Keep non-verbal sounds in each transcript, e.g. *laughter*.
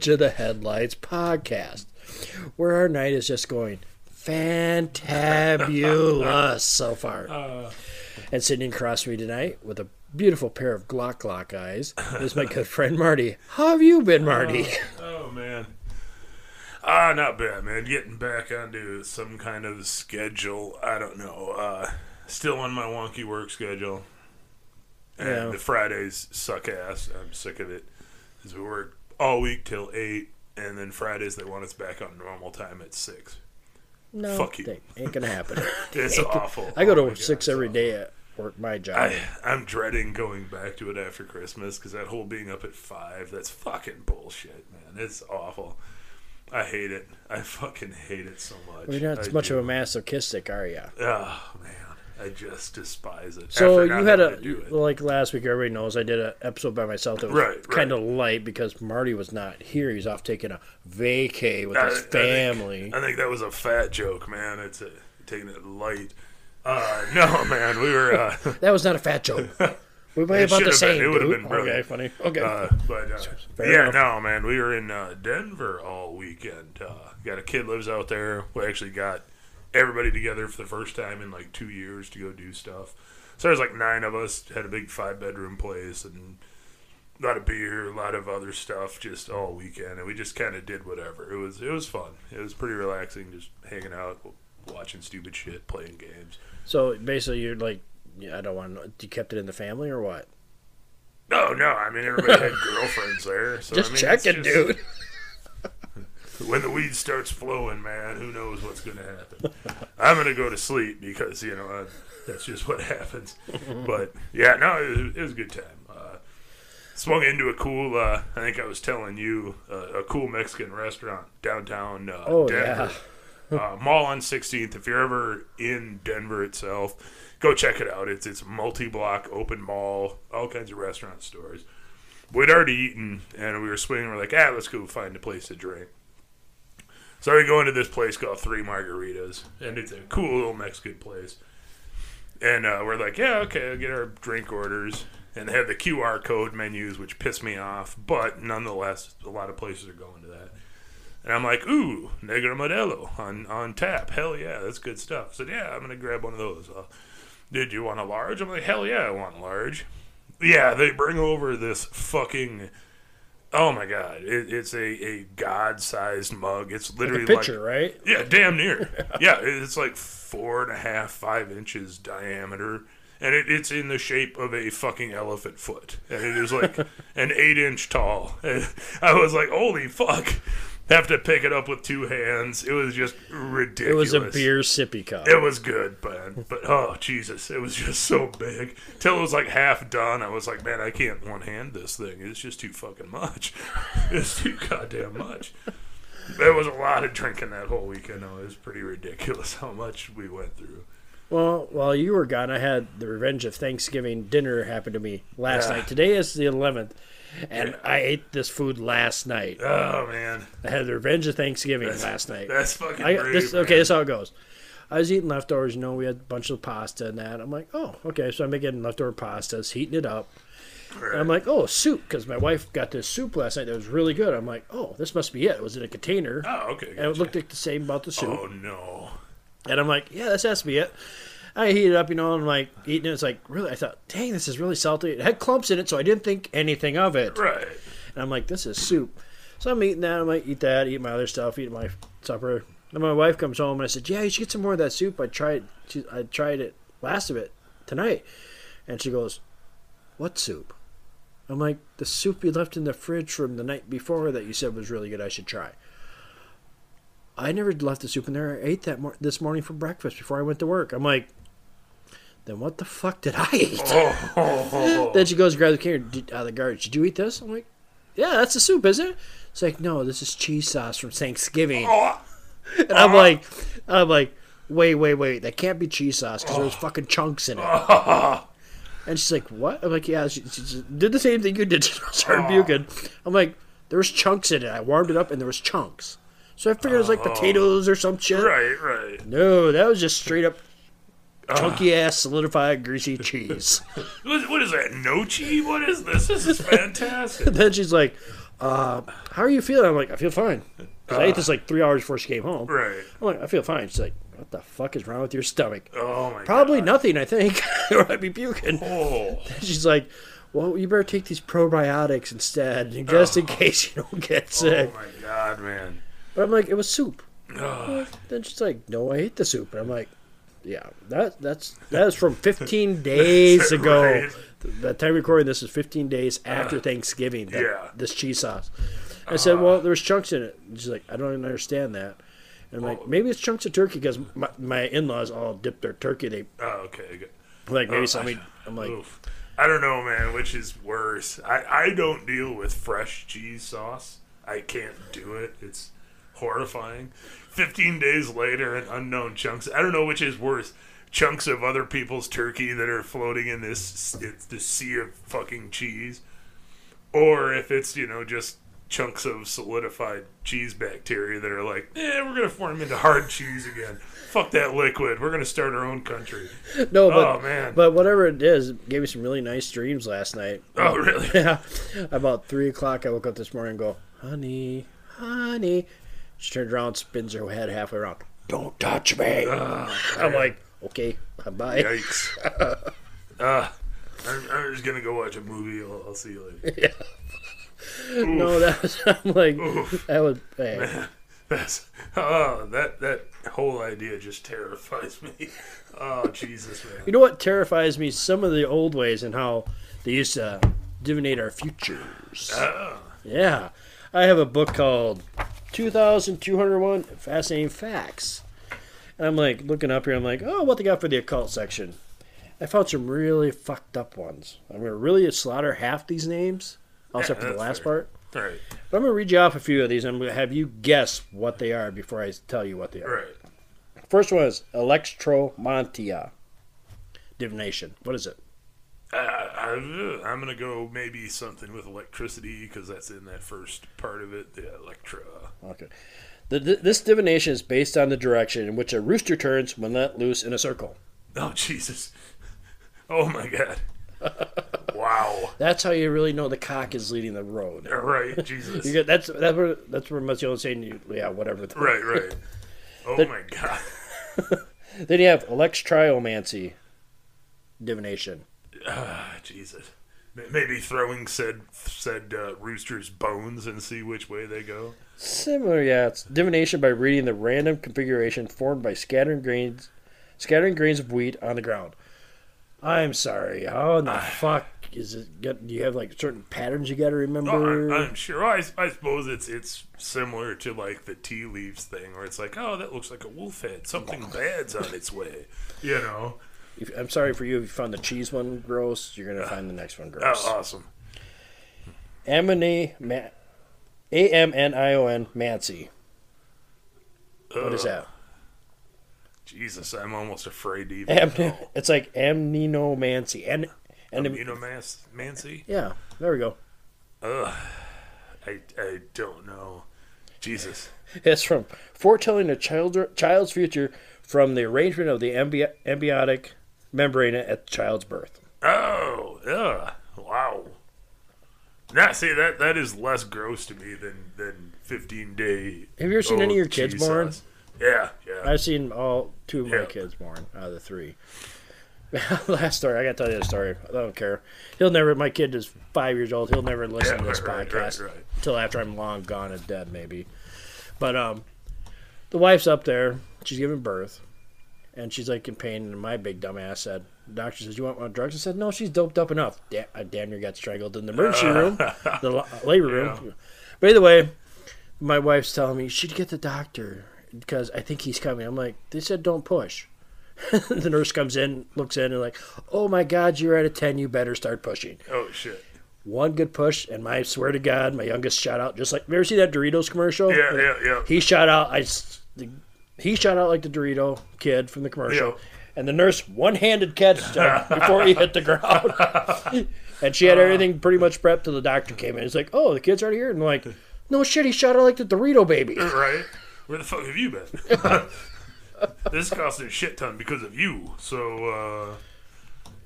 to the of the Headlights podcast, where our night is just going fantabulous so far. Uh, And sitting across from me tonight with a beautiful pair of Glock Glock eyes is my good friend Marty. How have you been, Marty? oh man. Ah, not bad, man. Getting back onto some kind of schedule. I don't know. Uh, still on my wonky work schedule. And Yeah. the Fridays suck ass. I'm sick of it. Because we work all week till 8, and then Fridays they want us back on normal time at 6. No, Fuck you. ain't gonna happen. *laughs* It's *laughs* awful. I go to Oh six God, every day at work, my job. I, I'm dreading going back to it after Christmas because that whole being up at five, that's fucking bullshit, man. It's awful. I hate it. I fucking hate it so much. Well, you're not I as much do. of a masochistic, are you? Oh, man. I just despise it. So you had a like last week. Everybody knows I did an episode by myself that was Right, right. kind of light because Marty was not here. He's off taking a vacay with I- his I think- family. I think that was a fat joke, man. It's a, taking it light. Uh, no, *laughs* man. We were. Uh, *laughs* that was not a fat joke. *laughs* We might It about the have been. same. It would have been brilliant. Okay, funny. Okay. Uh, but uh, yeah, enough. no, man, we were in uh, Denver all weekend. Uh, got a kid lives out there. We actually got everybody together for the first time in like two years to go do stuff. So there's like nine of us. Had a big five bedroom place and a lot of beer, a lot of other stuff, just all weekend, and we just kind of did whatever. It was it was fun. It was pretty relaxing, just hanging out, watching stupid shit, playing games. so basically, you're like, yeah, I don't want. to You kept it in the family or what? No, no, I mean everybody had *laughs* girlfriends there. So, Just I mean, checking, just- dude. *laughs* when the weed starts flowing, man, who knows what's going to happen? *laughs* I'm going to go to sleep because you know I, that's just what *laughs* happens. But yeah, no, it was, it was a good time. Uh, swung into a cool. Uh, I think I was telling you uh, a cool Mexican restaurant downtown uh, Oh, Denver. uh, Mall on 16th. If you're ever in Denver itself, go check it out. It's it's multi-block open mall, all kinds of restaurant stores. We'd already eaten, and we were swinging. We're like, ah, let's go find a place to drink. So we go into this place called Three Margaritas, and it's a cool little Mexican place. And uh, we're like, yeah, okay, I'll get our drink orders. And they have the QR code menus, which piss me off, but nonetheless, a lot of places are going to that. And I'm like, ooh, Negro Modelo on, on tap. Hell yeah, that's good stuff. So yeah, I'm gonna grab one of those. Uh, Did you want a large? I'm like, hell yeah, I want large. Yeah, they bring over this fucking. Oh my god, it, it's a, a god sized mug. It's Like literally a picture, right? yeah, damn near. *laughs* yeah, it's like four and a half, five inches diameter, and it, it's in the shape of a fucking elephant foot, and it is like *laughs* an eight inch tall. And *laughs* I was like, holy fuck! Have to pick it up with two hands. It was just ridiculous. It was a beer sippy cup. It was good, man. But oh Jesus, it was just so big. Till it was like half done, I was like, man, I can't one hand this thing. It's just too fucking much. *laughs* It's too goddamn much. There was a lot of drinking that whole weekend. though. It was pretty ridiculous *laughs* how much we went through. Well, while you were gone, I had the Revenge of Thanksgiving dinner happen to me last Yeah. night. Today is the 11th, and I ate this food last night. Oh man, I had the Revenge of Thanksgiving last night. that's fucking I, brave, this, okay, this is how it goes. I was eating leftovers. You know, we had a bunch of pasta and that. I'm like, oh, okay. So I'm making leftover pastas, heating it up. Right. And I'm like, oh, soup, because my wife got this soup last night that was really good. I'm like, oh, this must be it. It was in a container, oh okay. and it looked like the same about the soup. Oh no. And I'm like, yeah, this has to be it. I heat it up, you know, and I'm like eating it. It's like, really? I thought, dang, this is really salty. It had clumps in it, so I didn't think anything of it. Right. And I'm like, this is soup. So I'm eating that. I'm like, eat that, eat my other stuff, eat my supper. And my wife comes home and I said, yeah, you should get some more of that soup. I tried, she, I tried it last of it tonight. And she goes, what soup? I'm like, the soup you left in the fridge from the night before that you said was really good. I should try. I never left the soup in there. I ate that mor- this morning for breakfast before I went to work. I'm like, then what the fuck did I eat? Oh. *laughs* Then she goes, grab the can out uh, of the garbage. Did you eat this? I'm like, yeah, that's the soup, isn't it? It's like, no, this is cheese sauce from Thanksgiving. Oh. And I'm like, I'm like, wait, wait, wait, that can't be cheese sauce because there's fucking chunks in it. *laughs* And she's like, what? I'm like, yeah, she, she just did the same thing you did. She started puking. I'm like, there was chunks in it. I warmed it up and there was chunks. So I figured it was like oh. potatoes or some shit. Right. Right. No, that was just straight up chunky ass solidified greasy cheese. *laughs* What, what is that? Gnocchi? What is this? This is fantastic. *laughs* then she's like, uh, how are you feeling? I'm like, I feel fine. Because I ate this like three hours before she came home. Right. I'm like, I feel fine. She's like, what the fuck is wrong with your stomach? Oh my Probably nothing, I think. *laughs* or I'd be puking. Oh. She's like, well, you better take these probiotics instead, just in case you don't get sick. Oh my god, man. But I'm like, it was soup. Ugh. Then she's like, no, I ate the soup. And I'm like, yeah, that that's that is from 15 *laughs* days ago. Right. The time recording this is 15 days uh, after Thanksgiving. that- yeah. This cheese sauce. I said, uh, well, there was chunks in it. And she's like, I don't even understand that. And I'm like, oh. maybe it's chunks of turkey because my, my in-laws all dip their turkey. They Oh, okay. Good. like maybe Oh, something. I'm like, Oof. I don't know, man. Which is worse? I I don't deal with fresh cheese sauce. I can't do it. It's horrifying. Fifteen days later, and unknown chunks. I don't know which is worse. Chunks of other people's turkey that are floating in this it's the sea of fucking cheese, or if it's you know just chunks of solidified cheese bacteria that are like, eh, we're gonna form into hard cheese again. Fuck that liquid. We're gonna start our own country. *laughs* no, but Oh man. but whatever it is, it gave me some really nice dreams last night. oh really? *laughs* Yeah. About three o'clock, I woke up this morning and go, honey, honey. She turns around, spins her head halfway around. Don't touch me. I'm like, okay, bye. Yikes. uh, *laughs* I'm, I'm just gonna go watch a movie. I'll, I'll see you later. Yeah. No, that was, *laughs* I'm like, that was bad. That's, oh, that that whole idea just terrifies me. Oh Jesus, man. You know what terrifies me? Some of the old ways and how they used to divinate our futures. Uh, Yeah. I have a book called 2201 Fascinating Facts. And I'm like looking up here, I'm like, oh, what they got for the occult section? I found some really fucked up ones. I'm to really slaughter half these names, except for the last fair. part. all right, But I'm going to read you off a few of these and I'm to have you guess what they are before I tell you what they are. right. First one is Electromantia. Divination. What is it? Uh, I, I'm gonna go maybe something with electricity because that's in that first part of it. The electra. Okay. The, th- this divination is based on the direction in which a rooster turns when let loose in a circle. Oh Jesus. Oh my God. Wow. *laughs* That's how you really know the cock is leading the road. *laughs* Right, Jesus. You get, that's that's where that's where is saying you, yeah whatever. Right, right. Oh But- my God. *laughs* Then you have electriomancy, divination. Ah, Jesus. Maybe throwing said said uh, rooster's bones and see which way they go. Similar, yeah. It's divination by reading the random configuration formed by scattering grains, scattering grains of wheat on the ground. I'm sorry. How in the fuck is it? Get, do you have like certain patterns you got to Oh, remember? I'm, I'm sure. I, I suppose it's it's similar to like the tea leaves thing, where it's like, oh, that looks like a wolf head. Something bad's on its way. You know. If- I'm sorry for you if you found the cheese one gross. You're gonna find the next one *sighs* gross. Oh, awesome. Amini, ma- A M N I O N, Mancy. What is that? Jesus, I'm almost afraid to even. Am- *laughs* it's like amninomancy. And, and Immunomancy? yeah, there we go. Ugh. I, I don't know. Jesus. *laughs* It's from foretelling a child, child's future from the arrangement of the embryonic membrane at the child's birth. Oh, ugh. Wow. Now, see that that is less gross to me than than 15 day. Have you ever seen any of your kids born? Yeah, yeah. I've seen all two of my kids born out of the three. *laughs* Last story, I gotta tell you the story. I don't care. He'll never. My kid is five years old. He'll never listen Yeah, to this right, podcast right, right. until after I'm long gone and dead, maybe. But um, the wife's up there. She's giving birth, and she's like in pain. And my big dumbass said, "The doctor says you want one drugs." I said, "No, she's doped up enough." Da- I damn near got strangled in the emergency uh. room, the la- uh, labor room. But either way, my wife's telling me she'd get the doctor because I think he's coming. I'm like, they said don't push. *laughs* the nurse comes in, looks in, and like, oh my God, you're at a ten. You better start pushing. Oh shit. One good push, and my swear to God, my youngest shot out just like. You ever see that Doritos commercial? Yeah, yeah, yeah. He shot out. I the- He shot out like the Dorito kid from the commercial. Yeah. And the nurse one-handed catched him *laughs* before he hit the ground. *laughs* and she had everything pretty much prepped till the doctor came in. He's like, oh, the kid's already here. And I'm like, no shit, he shot out like the Dorito baby. *laughs* Right? Where the fuck have you been? this cost a shit ton because of you. So, uh,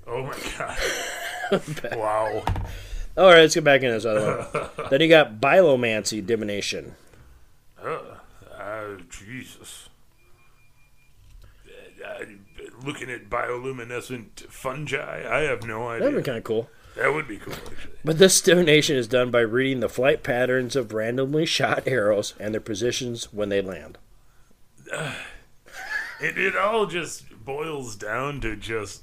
oh my god. wow. All right, let's get back into this other one. then you got bilomancy divination. Uh, uh, Jesus. Uh, uh, looking at bioluminescent fungi, I have no idea. That'd be kind of cool. That would be cool, actually. But this divination is done by reading the flight patterns of randomly *laughs* shot arrows and their positions when they land. *sighs* It, it all just boils down to just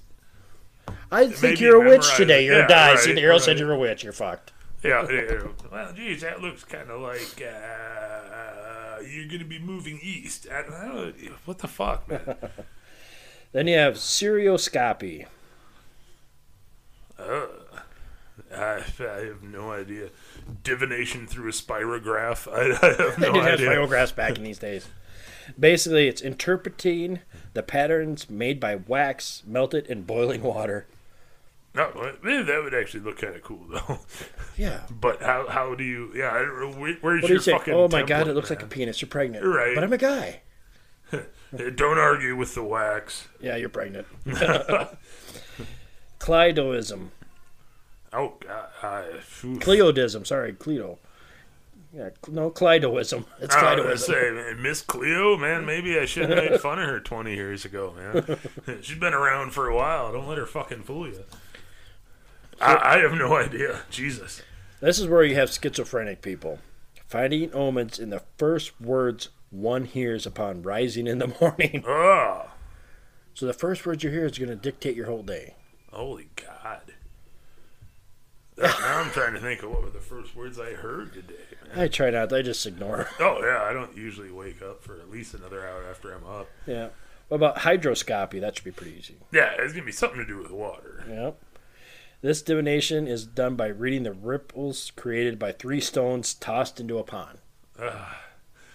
I think you're a witch memorize today. You're Yeah, a die. right, See, the arrow said you're a witch. You're fucked. yeah. *laughs* yeah. well, geez, that looks kind of like uh, you're gonna be moving east. I, I don't, what the fuck, man? *laughs* Then you have serioscopy. Uh, I, I have no idea. Divination through a spirograph. I, I have *laughs* They no didn't have idea. spirograph back in these days. Basically, it's interpreting the patterns made by wax melted in boiling water. No, maybe that would actually look kind of cool though. Yeah. *laughs* But how how do you? Yeah, I don't know. Where- where's What do your you say? fucking? Oh my god, it looks like a penis. You're pregnant. Right. But I'm a guy. Uh, don't argue with the wax. Yeah, you're pregnant. *laughs* *laughs* Cleidoism. Oh god, I. Cleodism. Sorry, Cledo. Yeah, no, Cleidoism. *laughs* It's I was gonna say, Miss Cleo, man, maybe I shouldn't have made fun of her 20 years ago, man. She's been around for a while. Don't let her fucking fool you. I, I have no idea. Jesus. This is where you have schizophrenic people. Finding omens in the first words one hears upon rising in the *laughs* morning. Oh, So the first words you hear is going to dictate your whole day. holy God. Now I'm trying to think of what were the first words I heard today. Man. I try not. I just ignore. *laughs* Oh, yeah, I don't usually wake up for at least another hour after I'm up. Yeah. What about hydroscopy? That should be pretty easy. Yeah, it's going to be something to do with water. Yep. This divination is done by reading the ripples created by three stones tossed into a pond.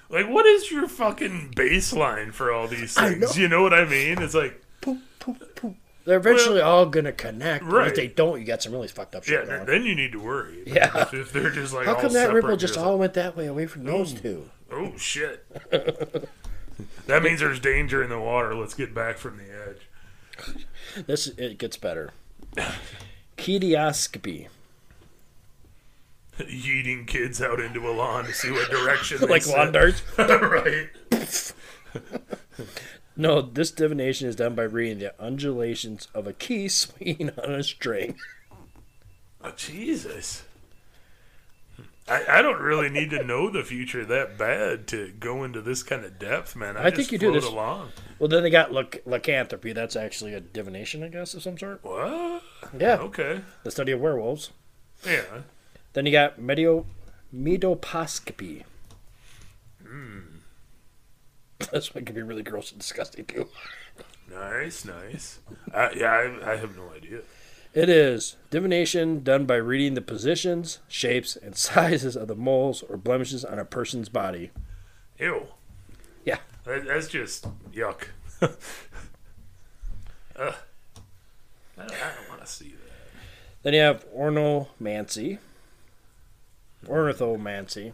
Like, what is your fucking baseline for all these things? know. You know what I mean? It's like, Poop, poop, poop. They're eventually all going to connect. Right. If they don't, you got some really fucked up yeah, shit. going. then you need to worry. *laughs* Yeah. If, if they're just like, How all come that ripple just all went that way away from those mm. two? Oh, shit. *laughs* that means there's danger in the water. Let's get back from the edge. *laughs* This it gets better. Kedioscopy. Yeeting kids out into a lawn to see what direction *laughs* they like lawn darts. *laughs* right. No, this divination is done by reading the undulations of a key *laughs* swinging on a string. Oh, Jesus. I, I don't really need to know the future that bad to go into this kind of depth, man. I, I think you do this- along. Well, then they got lyc- lycanthropy. That's actually a divination, I guess, of some sort. What? Yeah, Okay. the study of werewolves. Yeah. Then you got medio medoposcopy. Hmm. This one can be really gross and disgusting too. Nice, nice. Uh, yeah, I, I have no idea. It is divination done by reading the positions, shapes, and *laughs* sizes of the moles or blemishes on a person's body. Ew. Yeah. That, that's just yuck. Ugh. *laughs* I don't, I don't want to see that. Then you have ornomancy, ornithomancy.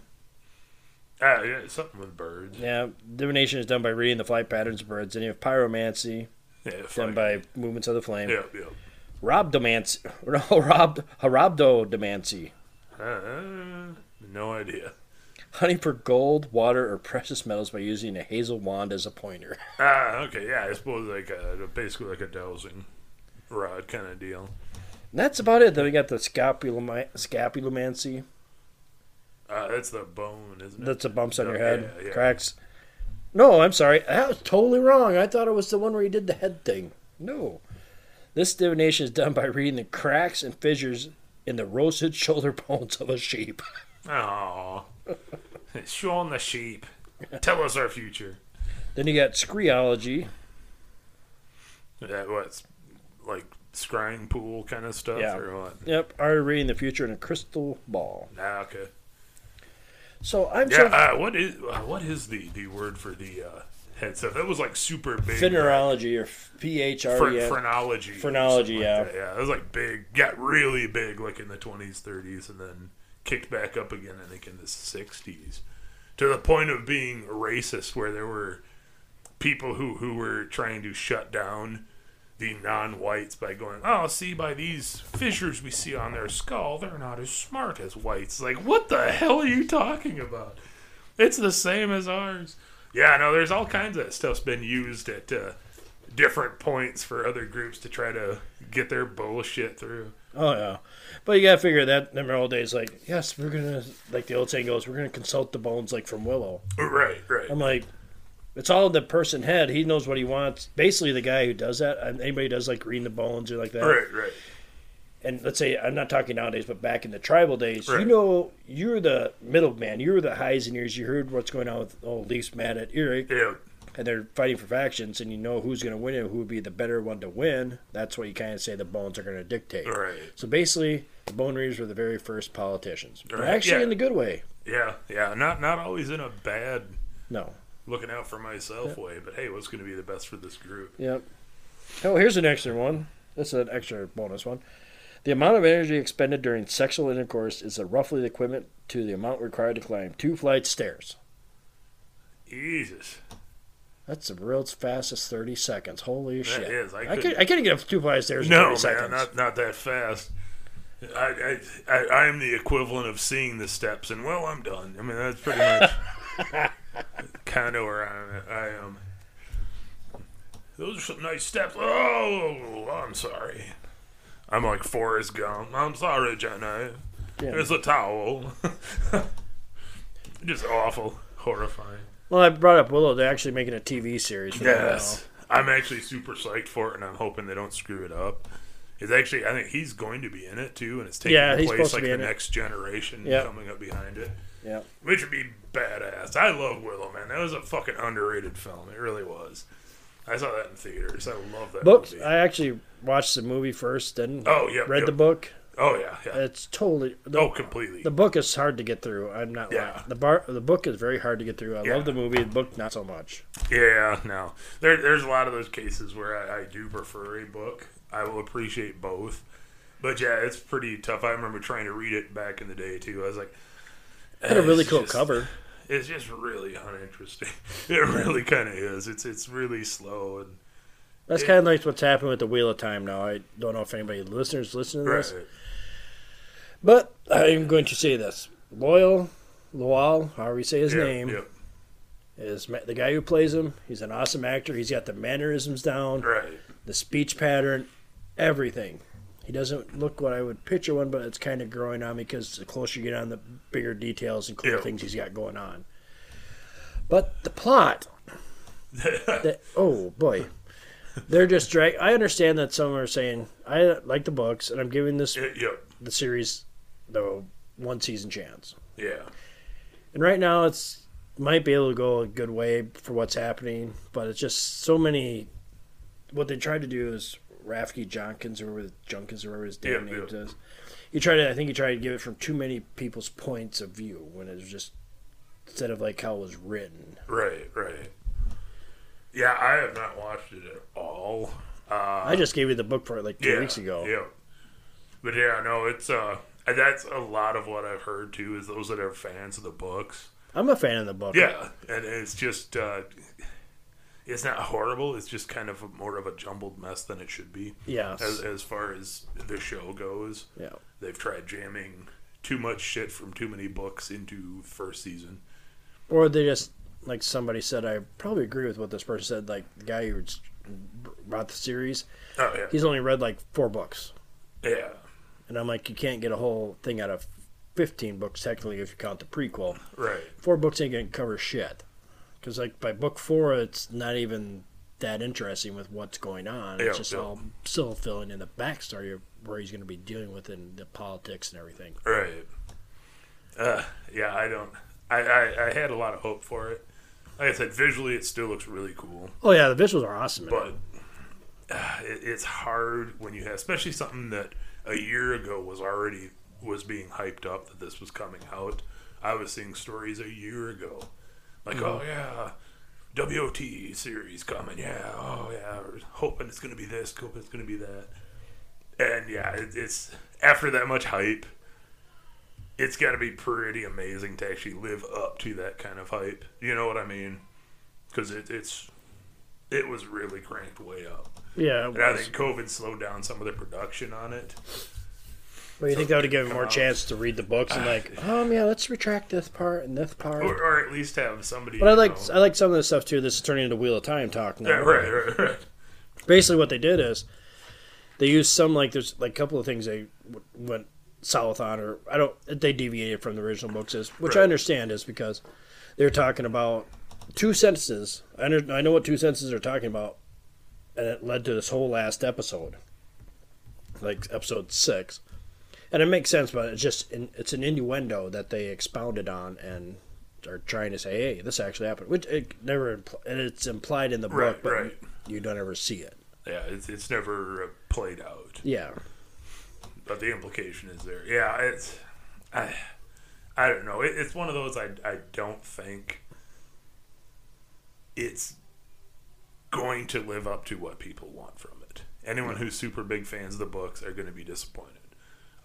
Ah, yeah, something with birds. Yeah, divination is done by reading the flight patterns of birds. Then you have pyromancy, Yeah, done by movements of the flame. Yeah, yeah. Robdomancy, *laughs* no, rob, harabdomancy, Uh, no idea. hunting for gold, water, or precious metals by using a hazel wand as a pointer. *laughs* Ah, okay, yeah, I suppose like a, basically like a dowsing rod kind of deal. And that's about it. Then we got the scapuloma- scapulomancy. Uh, that's the bone, isn't it? That's the bumps on Oh, your head, yeah, yeah. cracks. No, I'm sorry. That was totally wrong. I thought it was the one where he did the head thing. No. This divination is done by reading the cracks and fissures in the roasted *laughs* shoulder bones of a sheep. Aw. *laughs* Showing the sheep. Tell us our future. Then you got scryology. That what's like scrying pool kind of stuff Yeah. or what? Yep, are reading the future in a crystal ball. Ah, okay. So I'm Yeah. so Uh, what is uh, what is the the word for the uh, head stuff? That was like super big. Phenerology or P H R Phre- E N. phrenology. Phrenology, something like yeah. that. Yeah, it was like big, got really big like in the 20s, 30s, and then kicked back up again, I think, in the 60s. To the point of being racist, where there were people who, who were trying to shut down the non-whites by going, oh, see by these fissures we see on their skull, they're not as smart as whites. Like, what the hell are you talking about? It's the same as ours. Yeah, no, there's all kinds of stuff's been used at uh, different points for other groups to try to get their bullshit through. Oh yeah, but you gotta figure that the old days, like yes, we're gonna like the old saying goes, we're gonna consult the bones like from Willow. Right, right. I'm like, it's all in the person head. He knows what he wants. Basically, the guy who does that, anybody who does like reading the bones or like that. Right, right. And let's say I'm not talking nowadays, but back in the tribal days, you know, you're the middleman. You're the highs and ears. You heard what's going on with old Leafs mad at Eric, Yeah, and they're fighting for factions, and you know who's going to win and who would be the better one to win. That's what you kind of say the bones are going to dictate. right. So basically, the Bone Reavers were the very first politicians, Right, actually yeah. in the good way. Yeah, yeah. Not not always in a bad No. Looking out for myself way, but hey, what's going to be the best for this group? Yep. Oh, here's an extra one. This is an extra bonus one. The amount of energy expended during sexual intercourse is roughly the equivalent to the amount required to climb two flights stairs. Jesus, That's the world's fastest 30 seconds. Holy that shit. is. I, I, couldn't- could, I can't get up two flights of stairs in No, man, seconds. not not that fast. I, I, I, I am the equivalent of seeing the steps, and well, I'm done. I mean, that's pretty much *laughs* kind of where I'm. I am. Um, those are some nice steps. Oh, I'm sorry. I'm like Forrest Gump. I'm sorry, Jenna. Yeah. Here's a towel. *laughs* Just awful, horrifying. Well, I brought up Willow. They're actually making a TV series Yes. I'm actually super psyched for it, and I'm hoping they don't screw it up. It's actually, I think he's going to be in it too, and it's taking Yeah, place like the it. next generation Yeah. coming up behind it. Yeah. which would be badass. I love Willow, man. That was a fucking underrated film. It really was. I saw that in theaters. I love that Books. movie. I actually watched the movie first, then oh yeah, read yep. the book. Oh yeah, yeah. It's totally. The, oh, completely. The book is hard to get through. I'm not Yeah. lying. The bar, the book is very hard to get through. I Yeah. love the movie. The book, not so much. Yeah, no. There, there's a lot of those cases where I, I do prefer a book. I will appreciate both. But yeah, it's pretty tough. I remember trying to read it back in the day too. I was like, had a really cool just- cover. It's just really uninteresting. *laughs* It really kind of is. It's it's really slow and That's kind of like what's happening with the Wheel of Time now. I don't know if anybody listeners listen to this, right. but I'm going to say this: Loyal, Loal, however you say his Yeah, name, yeah, is the guy who plays him. He's an awesome actor. He's got the mannerisms down, right. the speech pattern, everything. He doesn't look what I would picture one, but it's kind of growing on me because the closer you get on the bigger details and cool Yeah. things he's got going on. But the plot, *laughs* that, oh boy, they're just drag. I understand that some are saying I like the books, and I'm giving this Yeah, yeah, the series the one season chance. yeah. And right now, it's might be able to go a good way for what's happening, but it's just so many. What they tried to do is Rafki Jenkins or whatever Junkins or whatever his damn Yeah, name yeah. is. He tried to. I think he tried to give it from too many people's points of view when it was just instead of like how it was written. Right, right. Yeah, I have not watched it at all. Uh, I just gave you the book for it like two yeah, weeks ago. Yeah, but yeah, no, it's uh, and that's a lot of what I've heard too. Is those that are fans of the books. I'm a fan of the book. Yeah, and it's just uh, it's not horrible. It's just kind of a, more of a jumbled mess than it should be. Yes. As as far as the show goes, Yeah. they've tried jamming too much shit from too many books into first season. Or they just like somebody said. I probably agree with what this person said. Like the guy who brought the series, Oh yeah, he's only read like four books. yeah, And I'm like, you can't get a whole thing out of 15 books, technically, if you count the prequel. right. Four books ain't going to cover shit. Because, like, by book four, it's not even that interesting with what's going on. Yeah, It's just yeah. all still filling in the backstory of where he's going to be dealing with in the politics and everything. Right. Uh, yeah, I don't. I, I, I had a lot of hope for it. Like I said, visually it still looks really cool, Oh, yeah, the visuals are awesome. but uh, it, it's hard when you have, especially something that a year ago was already was being hyped up that this was coming out. I was seeing stories a year ago, like, Mm-hmm. oh yeah, WOT series coming, yeah, oh yeah, we're hoping it's gonna be this, hoping it's gonna be that, and yeah, it, it's after that much hype it's got to be pretty amazing to actually live up to that kind of hype. You know what I mean? Because it, it's it was really cranked way up. Yeah, And I think COVID slowed down some of the production on it. But you think that would have given more chance to read the books and like, um, *sighs* yeah, let's retract this part and this part. Or, or at least have somebody. But I you like know- I like some of the stuff too. This is turning into Wheel of Time talk now. Yeah, right, right, right. Basically, what they did is they used some like there's like a couple of things they w- went south on, or I don't they deviated from the original books, is which I Right. understand is because they're talking about two sentences. I under, I know what two sentences are talking about, and it led to this whole last episode, like episode six, and it makes sense, but it's just in, it's an innuendo that they expounded on and are trying to say, hey, this actually happened, which it never impl- and it's implied in the book, Right, but right. you don't ever see it. Yeah, it's, it's never uh, played out, Yeah. but the implication is there. Yeah, it's I, I don't know. It, it's one of those I I don't think it's going to live up to what people want from it. Anyone who's super big fans of the books are going to be disappointed.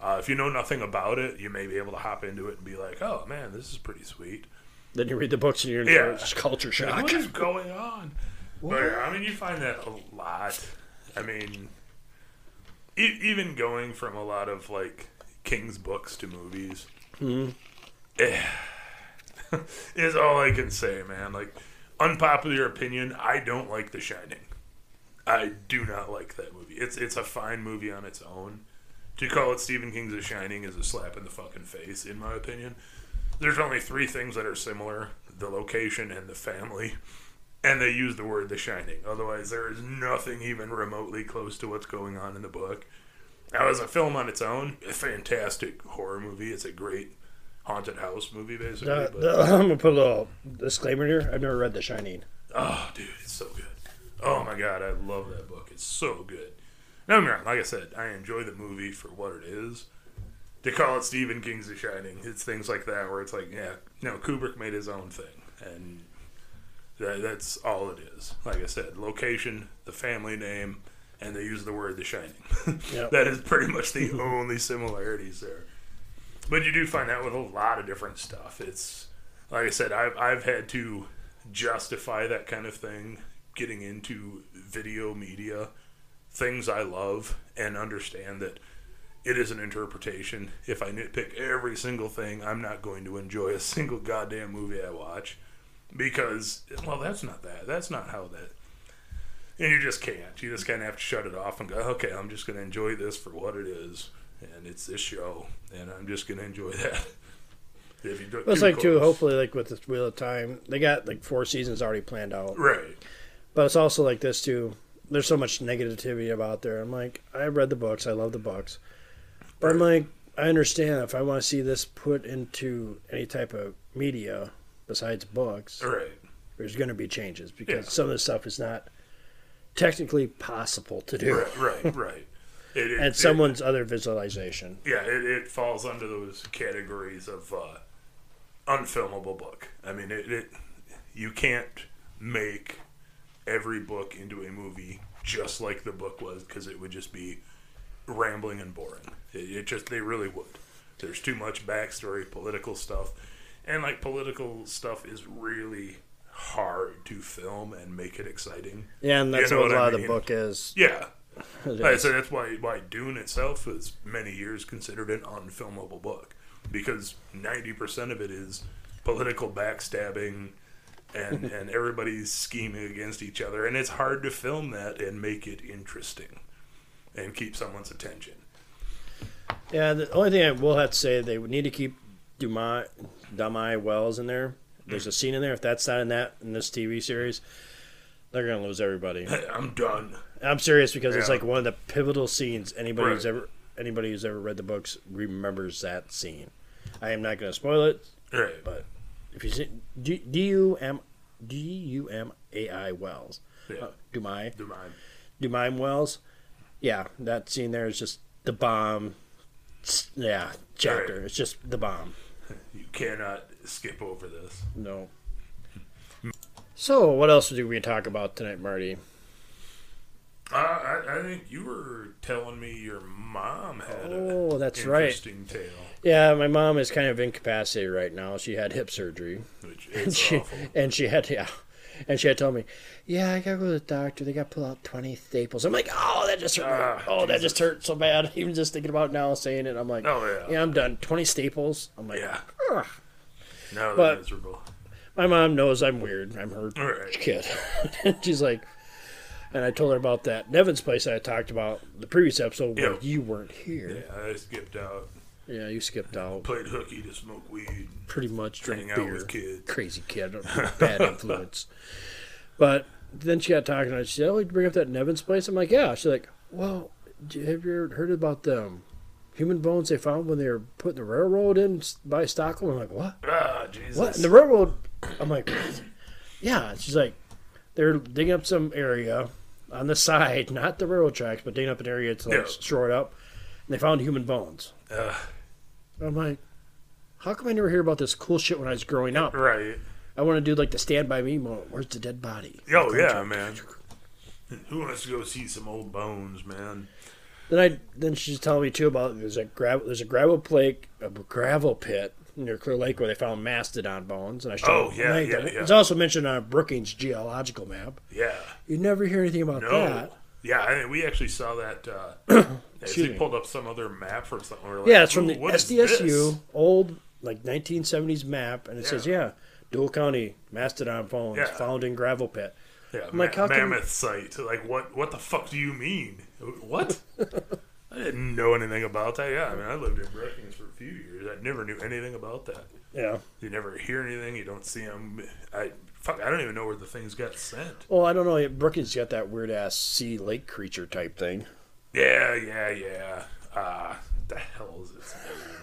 Uh, if you know nothing about it, you may be able to hop into it and be like, "Oh man, this is pretty sweet." Then you read the books and you're in Yeah. culture shock. What is going on? But, I mean, you find that a lot. I mean, e- even going from a lot of like King's books to movies eh, *laughs* is all I can say, man. Like, unpopular opinion, I don't like The Shining. I do not like that movie. It's it's a fine movie on its own. To call it Stephen King's The Shining is a slap in the fucking face, in my opinion. There's only three things that are similar: the location and the family and they use the word The Shining. Otherwise, there is nothing even remotely close to what's going on in the book. Now, as a film on its own, a fantastic horror movie. It's a great haunted house movie, basically. The- *laughs* I'm gonna put a little disclaimer here. I've never read The Shining. oh, dude, it's so good. Oh my god, I love that book. It's so good. No, no, like I said, I enjoy the movie for what it is. To call it Stephen King's The Shining, it's things like that where it's like, yeah, no, Kubrick made his own thing, and that, that's all it is. Like I said, location, the family name, and they use the word The Shining. *laughs* Yep. that is pretty much the *laughs* only similarities there. But you do find that with a lot of different stuff. It's like I said, I've I've had to justify that kind of thing, getting into video media, things I love, and understand that it is an interpretation. If I nitpick every single thing, I'm not going to enjoy a single goddamn movie I watch because, well, that's not that. That's not how that. And you just can't. You just kind of have to shut it off and go, okay, I'm just going to enjoy this for what it is, and it's this show, and I'm just going to enjoy that. If you do Well, it's like too. Hopefully, like with this Wheel of Time, they got like four seasons already planned out. right? But it's also like this too. There's so much negativity about there. I'm like, I read the books. I love the books, but I'm like, I understand if I want to see this put into any type of media besides books, Right. there's going to be changes because Yeah. some of the stuff is not technically possible to do, Right. Right. *laughs* Right. It, it, and someone's other visualization. yeah, it, it falls under those categories of uh, unfilmable book. I mean, it, it you can't make every book into a movie just like the book was because it would just be rambling and boring. It, it just they really would. There's too much backstory, political stuff, and like political stuff is really hard to film and make it exciting. Yeah, and that's You know what a what I lot of the book is. Yeah, *laughs* Right, so that's why why Dune itself was many years considered an unfilmable book because ninety percent of it is political backstabbing and and everybody's scheming against each other, and it's hard to film that and make it interesting and keep someone's attention. Yeah, the only thing I will have to say they would need to keep Dumai, Damai Wells in there. There's a scene in there. If that's not in that in this TV series, they're gonna lose everybody. *laughs* I'm done. I'm serious because it's Yeah. like one of the pivotal scenes. Anybody who's Right. ever anybody who's ever read the books remembers that scene. I am not gonna spoil it, Right. but if you see D U M D U M A I Wells, Yeah. uh, Dumai Do mine. Dumai Wells, yeah, that scene there is just the bomb. Yeah, chapter. Right. It's just the bomb. *laughs* You cannot skip over this. No. So, what else do we talk about tonight, Marty? Uh, I, I think you were telling me your mom had Oh, a that's right. interesting tale, Yeah, my mom is kind of incapacitated right now. She had hip surgery, which and is she awful. and she had yeah, And she had told me, "Yeah, I gotta go to the doctor. They got to pull out twenty staples." I'm like, "Oh, that just hurt. Ah, oh, that just hurt so bad." *laughs* Even just thinking about now, saying it, I'm like, Oh, yeah. yeah, I'm done. Twenty staples. I'm like, Yeah. Ugh. No, But- that's miserable. My mom knows I'm weird. I'm her right. kid. *laughs* she's like, and I told her about that Nevin's place I talked about the previous episode where Yeah. you weren't here. Yeah, I skipped out. Yeah, you skipped out. Played hooky to smoke weed. Pretty much drank beer. with kids. Crazy kid, *laughs* bad influence. But then she got talking. and she said, "Oh, you bring up that Nevin's place." I'm like, "Yeah." She's like, "Well, have you ever heard about them human bones they found when they were putting the railroad in by Stockholm?" I'm like, "What?" Ah, Jesus. What? And the railroad? I'm like, yeah. She's like, they're digging up some area on the side, not the railroad tracks, but digging up an area to like Yeah. shore it up. And they found human bones. Uh, I'm like, how come I never hear about this cool shit when I was growing up? right. I want to do like the Stand By Me moment. Where's the dead body? Oh, yeah, man. Who wants to go see some old bones, man? Then I then she's telling me too about there's a gravel there's a gravel plate a gravel pit near Clear Lake where they found mastodon bones and I showed Oh, yeah, yeah, yeah. It's also mentioned on Brookings geological map. Yeah. You never hear anything about No. that. Yeah, I mean, we actually saw that. Uh, *coughs* as Excuse they me. pulled up some other map or something. We're like, Yeah, it's from the SDSU old like 1970s map, and it says Yeah. yeah, Deuel County mastodon bones Yeah. found in gravel pit. Yeah, like, ma- come- mammoth site. Like, what? What the fuck do you mean? What? *laughs* I didn't know anything about that. Yeah, I mean, I lived in Brookings for a few years. I never knew anything about that. Yeah. You never hear anything. You don't see them. I fuck. I don't even know where the things got sent. Well, I don't know. Brookings got that weird ass sea lake creature type thing. Yeah, yeah, yeah. Ah, the hell is this? *laughs*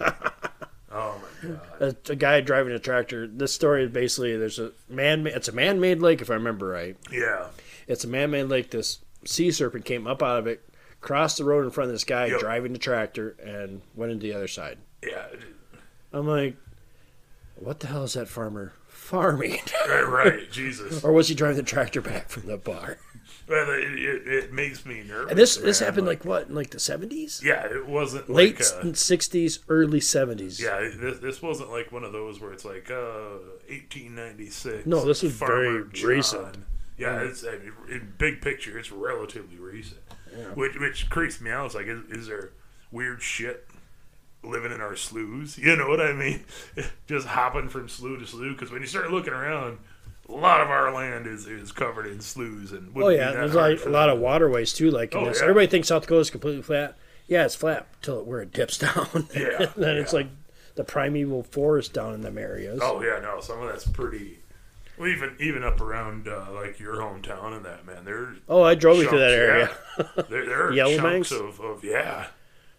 oh my god. A, a guy driving a tractor. This story is basically there's a man. It's a man-made lake, if I remember right. Yeah. It's a man-made lake. This sea serpent came up out of it, crossed the road in front of this guy Yep. driving the tractor, and went into the other side. Yeah. I'm like, what the hell is that farmer farming? *laughs* Right. Right. Jesus. or was he driving the tractor back from the bar? Well, it, it, it makes me nervous. And this this happened like what in like the seventies, Yeah, it wasn't late like. uh, sixties, early seventies. Yeah, this, this wasn't like one of those where it's like uh, 1896. No, this was Farmer very John. recent. Yeah, it's I mean, in big picture, it's relatively recent. Which which creeps me out. It's like, is, is there weird shit living in our sloughs? *laughs* You know what I mean? *laughs* Just hopping from slough to slough. Because when you start looking around, a lot of our land is, is covered in sloughs, and Oh yeah, there's like a lot of waterways too. Like Oh, yeah. everybody thinks South Dakota is completely flat. Yeah, it's flat till it, where it dips *laughs* down. Yeah, and then it's like the primeval forest down in them areas. Oh yeah, no, some of that's pretty. Well, even even up around uh, like your hometown and that man, there's Oh, I drove you through that area. yeah. there, there are Yellow chunks of, of yeah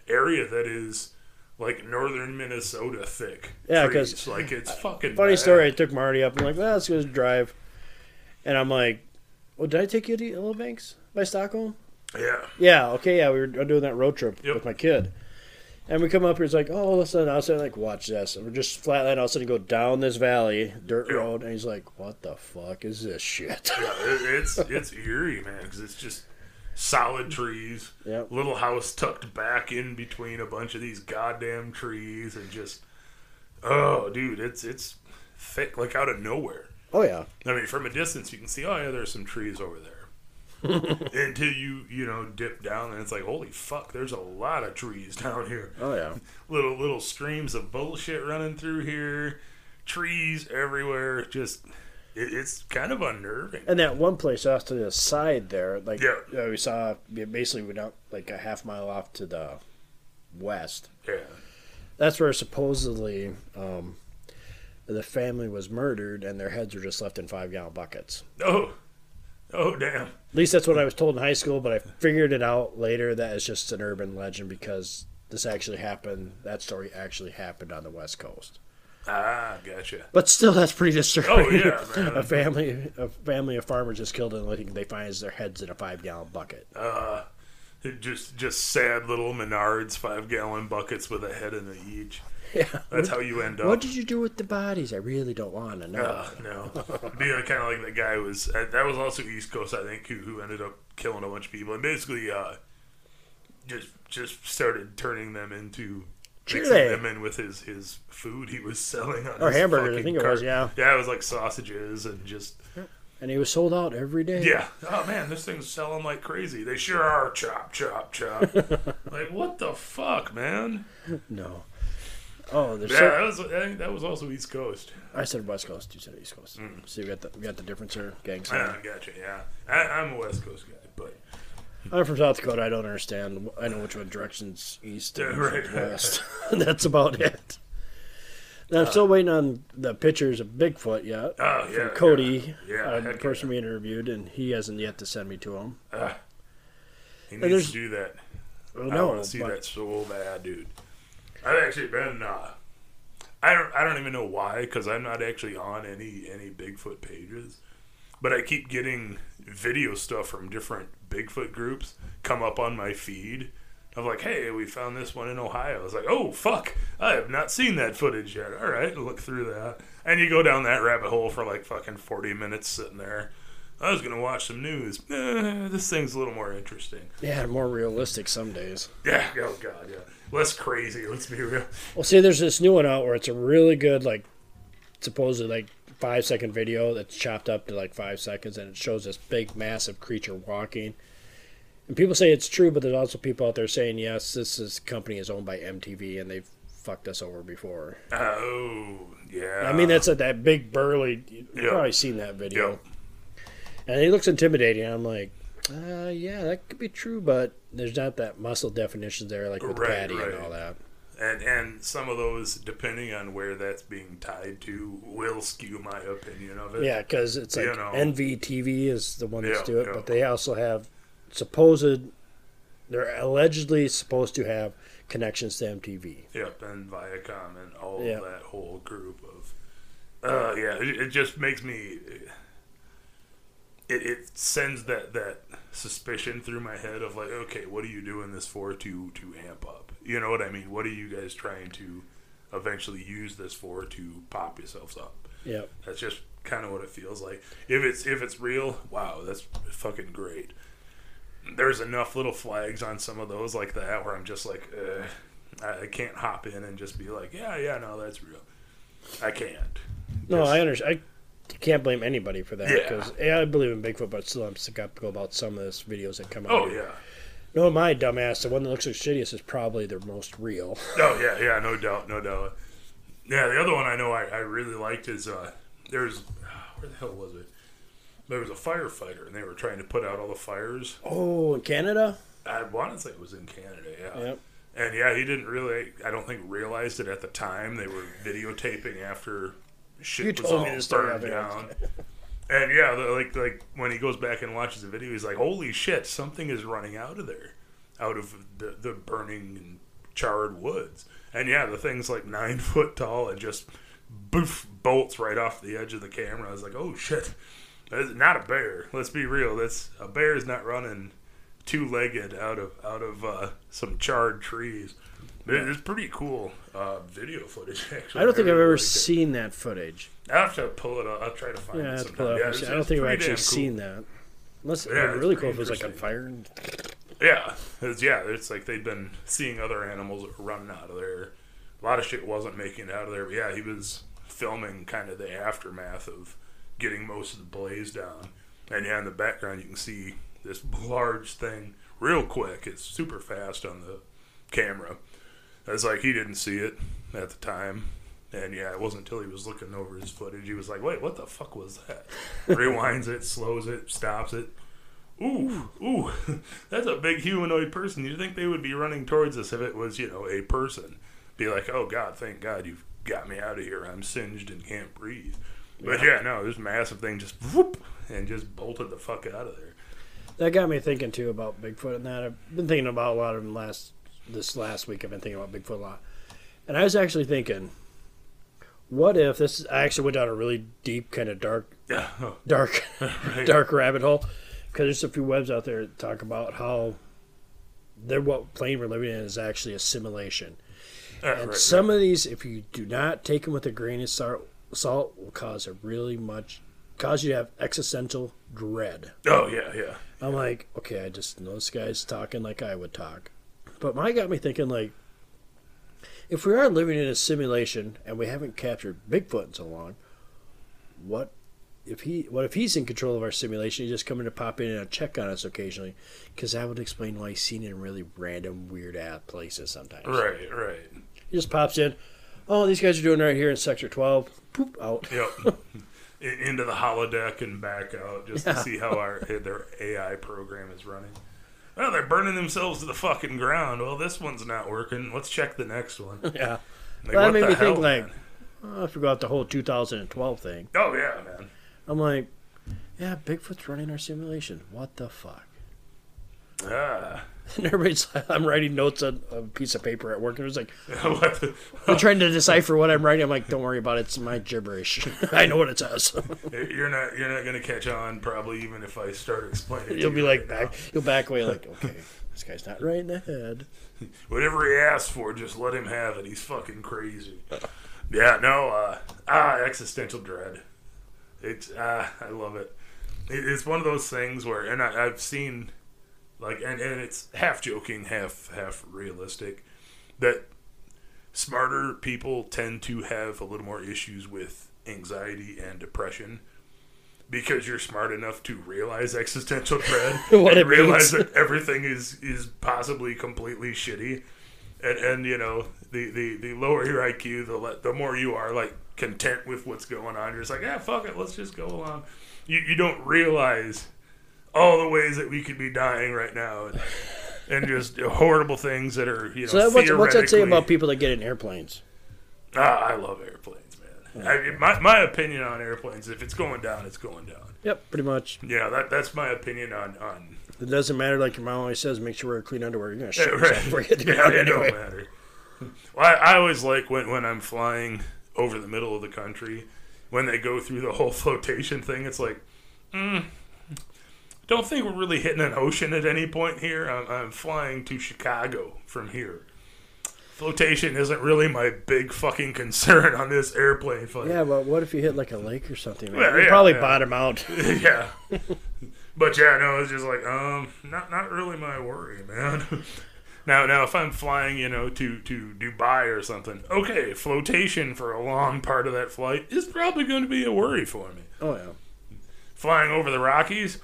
area that is like northern Minnesota thick. Yeah, trees. 'cause- like it's fucking Funny bad. story. I took Marty up. And I'm like, well, let's go drive. And I'm like, well, did I take you to Yellow Banks by Stockholm? Yeah, Yeah, okay, yeah, we were doing that road trip Yep. with my kid. And we come up here, it's like, oh, of a sudden, like, watch this. And we're just flatline, all of a sudden, go down this valley, dirt road, and he's like, what the fuck is this shit? yeah, it, *laughs* it's it's eerie, man, because it's just solid trees. Yep. Little house tucked back in between a bunch of these goddamn trees, and just oh, dude, it's it's thick like out of nowhere. Oh, yeah. I mean, from a distance, you can see, oh yeah, there's some trees over there. *laughs* Until you, you know, dip down, and it's like, holy fuck, there's a lot of trees *laughs* down here. Oh, yeah. *laughs* Little little streams of bullshit running through here, trees everywhere. Just, it, it's kind of unnerving. And that one place off to the side there, like, Yeah. we saw, basically we basically went out like a half mile off to the west. Yeah, That's where supposedly um, the family was murdered and their heads were just left in five gallon buckets. oh, oh damn. At least that's what I was told in high school, but I figured it out later that it's just an urban legend because this actually happened. That story actually happened on the West Coast. Ah, gotcha. But still, that's pretty disturbing. Oh, yeah, *laughs* man. a family, a family of farmers just killed and letting they find their heads in a five gallon bucket. Uh, just just sad little Menards five gallon buckets with a head in each. Yeah. *laughs* That's how you end up. What did you do with the bodies? I really don't want to know. Uh, no, be kind of like the guy was. That was also East Coast, I think, who, who ended up killing a bunch of people and basically uh, just just started turning them into mixing Chile. them in with his his food he was selling on Or his hamburgers, I fucking think it cart. was, yeah. yeah, it was like sausages and just and he was sold out every day. Yeah. Oh man, this thing's selling like crazy. They sure are. Chop, chop, chop. *laughs* like what the fuck, man? No. Oh, there's Yeah, so, that was. I think that was also East Coast. I said West Coast. You said East Coast. So you got the we got the difference here, gang. I gotcha. Yeah, I, I'm a West Coast guy, but I'm from South Dakota. I don't understand. I know which one direction's east and Yeah, right. west. *laughs* That's about it. Now, I'm still waiting on the pictures of Bigfoot yet. oh yeah, Cody, yeah, uh, the person we interviewed, and he hasn't yet to send me to him. yeah. he needs to do that. Well, I no, want to see but that so bad, dude. I've actually been. Uh, I don't. I don't even know why, because I'm not actually on any any Bigfoot pages, but I keep getting video stuff from different Bigfoot groups come up on my feed. Of like, hey, we found this one in Ohio. I was like, oh fuck, I have not seen that footage yet. All right, look through that, and you go down that rabbit hole for like fucking forty minutes sitting there. I was gonna watch some news. Eh, this thing's a little more interesting. yeah, more realistic some days. Yeah, oh god, yeah. Less crazy, let's be real. Well, see, there's this new one out where it's a really good, like, supposedly like five second video that's chopped up to like five seconds, and it shows this big, massive creature walking. And people say it's true, but there's also people out there saying yes, this is company is owned by MTV, and they've fucked us over before. Oh, yeah. I mean, that's a, that big burly. You've Yeah. probably seen that video, Yep. and he looks intimidating. I'm like, uh, yeah, that could be true, but there's not that muscle definition there, like with Right, Patty right. and all that. And and some of those, depending on where that's being tied to, will skew my opinion of it. Yeah, because it's like You know. NVTV is the one that's Yeah, do it, yeah. but they also have supposed they're allegedly supposed to have connections to MTV. Yep, and Viacom and all of that whole group of. Uh, yeah, it, it just makes me. It, it sends that that suspicion through my head of like, okay, what are you doing this for to to amp up? You know what I mean? What are you guys trying to eventually use this for to pop yourselves up? Yeah, That's just kind of what it feels like. If it's if it's real, wow, that's fucking great. There's enough little flags on some of those like that where I'm just like, uh, I, can't hop in and just be like, yeah, yeah, no, that's real. I can't. No, Just- I understand. I can't blame anybody for that because yeah, I believe in Bigfoot, but still I'm skeptical about some of those videos that come out. Oh yeah. No, my dumbass, the one that looks like shittiest is probably the most real. *laughs* Oh yeah, yeah, no doubt, no doubt. Yeah, the other one I know I, I really liked is uh, there's where the hell was it? There was a firefighter and they were trying to put out all the fires. Oh, in Canada? I want to say it was in Canada, yeah. Yep. And yeah, he didn't really, I don't think, realized it at the time. They were videotaping after shit You was told all me burned down. And yeah, like like when he goes back and watches the video, he's like, "Holy shit! Something is running out of there, out of the the burning and charred woods." And yeah, the thing's like nine *laughs* foot tall and just boof bolts right off the edge of the camera. I was like, "Oh shit!" That's not a bear. Let's be real. That's a bear is not running two legged out of out of uh, some charred trees. It- It's pretty cool uh, video footage. *laughs* Actually, I don't think I I've ever it. seen that footage. I'll have to pull it up. I'll try to find Yeah, I it. sometime. it. Yeah, it's- I don't think I've actually cool. seen that. Unless it Yeah, would be really cool if it was like on fire. and- Yeah, it's, yeah. It's like they'd been seeing other animals running out of there. A lot of shit wasn't making it out of there. But yeah, he was filming kind of the aftermath of getting most of the blaze down. And yeah, in the background you can see this large thing real quick. It's super fast on the camera. It's like he didn't see it at the time. And yeah, it wasn't until he was looking over his footage he was like, "Wait, what the fuck was that?" *laughs* Rewinds it, slows it, stops it. Ooh, ooh, *laughs* that's a big humanoid person. You'd think they would be running towards us if it was, you know, a person. Be like, oh God, thank God you've got me out of here. I'm singed and can't breathe. But yeah, no, this massive thing just whoop and just bolted the fuck out of there. That got me thinking too about Bigfoot and that. I've been thinking about a lot of them last this last week. I've been thinking about Bigfoot a lot, and I was actually thinking, what if this? I actually went down a really deep, kind of dark, *laughs* dark, right. dark rabbit hole because there's a few webs out there that talk about how they're what plane we're living in is actually a simulation. Yeah, And right, some of these, if you do not take them with a grain of salt, salt will cause a really much cause you to have existential dread. Oh yeah, yeah. I'm like, okay, I just know this guy's talking like I would talk. But mine got me thinking, like, if we are living in a simulation and we haven't captured Bigfoot in so long, what if he what if he's in control of our simulation? He just coming to pop in and check on us occasionally, because that would explain why he's seen it in really random, weird ass places sometimes. Right, right. He just pops in. Oh, these guys are doing right here in Sector 12. Poop out. Yep. *laughs* Into the holodeck and back out just Yeah. to see how our their AI program is running. Well, they're burning themselves to the fucking ground. Well, this one's not working. Let's check the next one. *laughs* yeah. Like, Well, that made me think, hell, like- Oh, I forgot the whole 2012 thing. oh yeah, man. I'm like, yeah, Bigfoot's running our simulation. What the fuck? Ah, *laughs* And everybody's like, I'm writing notes on a piece of paper at work, and it's like, *laughs* I'm trying to decipher what I'm writing. I'm like, don't worry about it. It's my gibberish. *laughs* I know what it says. you're not you're not gonna catch on probably even if I start explaining. it You'll be you like, right now. back, you'll back away, like, okay, this guy's not right in the head. Whatever he asks for, just let him have it. He's fucking crazy. Yeah, no, uh, ah, existential dread. It's ah, I love it. it. It's one of those things where, and I, I've seen, like, and, and it's half joking, half half realistic, that smarter people tend to have a little more issues with anxiety and depression. Because you're smart enough to realize existential dread *laughs* What and realize means. that everything is is possibly completely shitty, and and you know the the, the lower your IQ, the le- the more you are like content with what's going on. You're just like, ah, fuck it, let's just go along. You you don't realize all the ways that we could be dying right now, and, and just horrible things that are you know. So, what's, what's that say about people that get in airplanes? Ah, I love airplanes, man. I, my my opinion on airplanes, if it's going down, it's going down. Yep, pretty much. Yeah, that that's my opinion on on It doesn't matter, like your mom always says, make sure you wear clean underwear. You're Yeah, shit right. yourself before you get *laughs* Yeah, ground it anyway. don't matter. Well, I, I always like when, when I'm flying over the middle of the country, when they go through the whole *laughs* flotation thing, it's like, mm, don't think we're really hitting an ocean at any point here. I'm, I'm flying to Chicago from here. Flotation isn't really my big fucking concern on this airplane flight. Yeah, but what if you hit like a lake or something, man? Well, You'd yeah, probably yeah. bottom out. *laughs* yeah. But yeah, no, it's just like um, not not really my worry, man. *laughs* now, now, if I'm flying, you know, to to Dubai or something, okay, flotation for a long part of that flight is probably going to be a worry for me. Oh, yeah. Flying over the Rockies,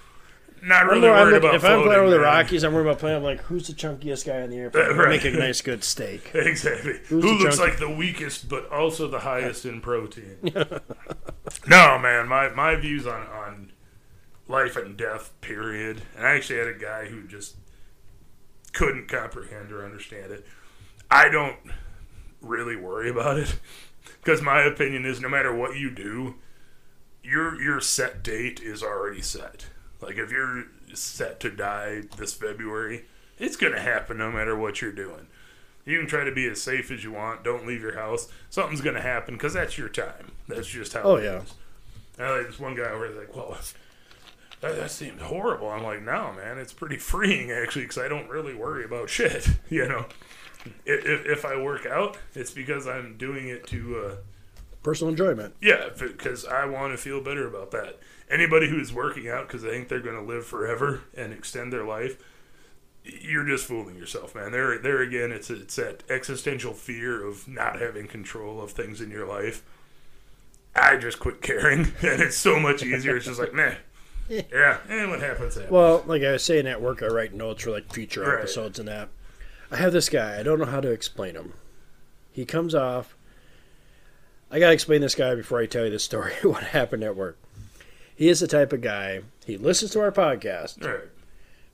not really I'm worried about if I'm playing with the. Rockies, I'm worried about playing. I'm like, who's the chunkiest guy on the airplane? *laughs* Uh, right. Make a nice, good steak. *laughs* Exactly. Who's Who looks junkie? like the weakest, but also the highest in protein? *laughs* no, man. My my views on on life and death. Period. And I actually had a guy who just couldn't comprehend or understand it. I don't really worry about it because my opinion is no matter what you do, your your set date is already set. Like if you're set to die this February, it's gonna happen no matter what you're doing. You can try to be as safe as you want. Don't leave your house. Something's gonna happen because that's your time. That's just how. Oh, it yeah. is. And like this one guy over there, like, well, that, that seems horrible. I'm like, no, man, it's pretty *laughs* freeing actually because I don't really worry about shit. *laughs* You know, if, if, if I work out, it's because I'm doing it to. Uh, Personal enjoyment. yeah, because I want to feel better about that. Anybody who's working out because they think they're going to live forever and extend their life, you're just fooling yourself, man. There, there again, it's it's that existential fear of not having control of things in your life. I just quit caring, *laughs* and it's so much easier. It's just like, meh, *laughs* yeah, and what happens happens. Well, like I was saying at work, I write notes for like future Right. episodes and that. I have this guy. I don't know how to explain him. He comes off. I gotta explain this guy before I tell you the story. *laughs* What happened at work? He is the type of guy. He listens to our podcast, right.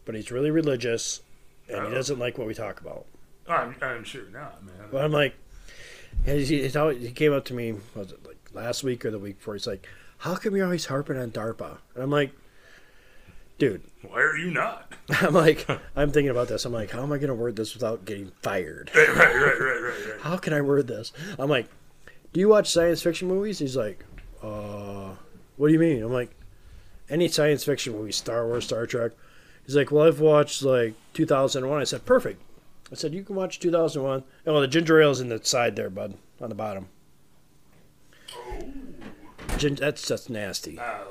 but he's really religious, and Oh. he doesn't like what we talk about. I'm, I'm sure not, man. But I'm like, he, always, he came up to me, was it like last week or the week before? He's like, "How come you're always harping on DARPA?" And I'm like, "Dude, Why are you not? *laughs* I'm like, I'm thinking about this. I'm like, how am I going to word this without getting fired? right, right, right, right, right, right. *laughs* How can I word this? I'm like, do you watch science fiction movies? He's like, uh, what do you mean? I'm like, any science fiction movie, Star Wars, Star Trek. He's like, well, I've watched like 2001. I said, perfect. I said, you can watch 2001. Oh, the ginger ale's in the side there, bud, on the bottom. Gin- that's that's nasty. Ah,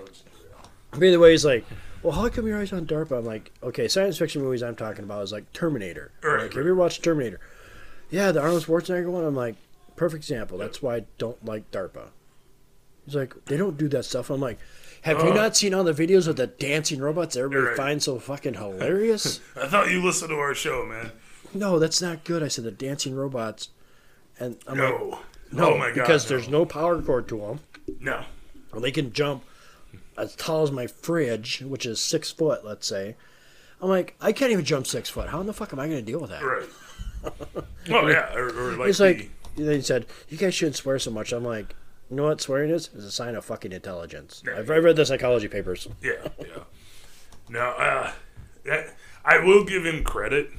But either way, he's like, well, how come you're always on DARPA? I'm like, okay, science fiction movies I'm talking about is like Terminator. I'm Right, like, have you ever watched Terminator? Yeah, the Arnold Schwarzenegger one. I'm like, perfect example. That's why I don't like DARPA. He's like, they don't do that stuff. I'm like, Have you uh. not seen all the videos of the dancing robots everybody Right. finds so fucking hilarious? *laughs* I thought you listened to our show, man. no, that's not good. I said the dancing robots, and I'm like, oh No. no, oh my god. because no. there's no power cord to them. no. Well, they can jump as tall as my fridge, which is six foot, let's say. I'm like, I can't even jump six foot. How in the fuck am I going to deal with that? Right. *laughs* oh yeah, or, or like, It's the, like they said, you guys shouldn't swear so much. I'm like, you know what swearing is? Is a sign of fucking intelligence. Yeah. I've, I've read the psychology papers. yeah, yeah. No, uh, that, I will give him credit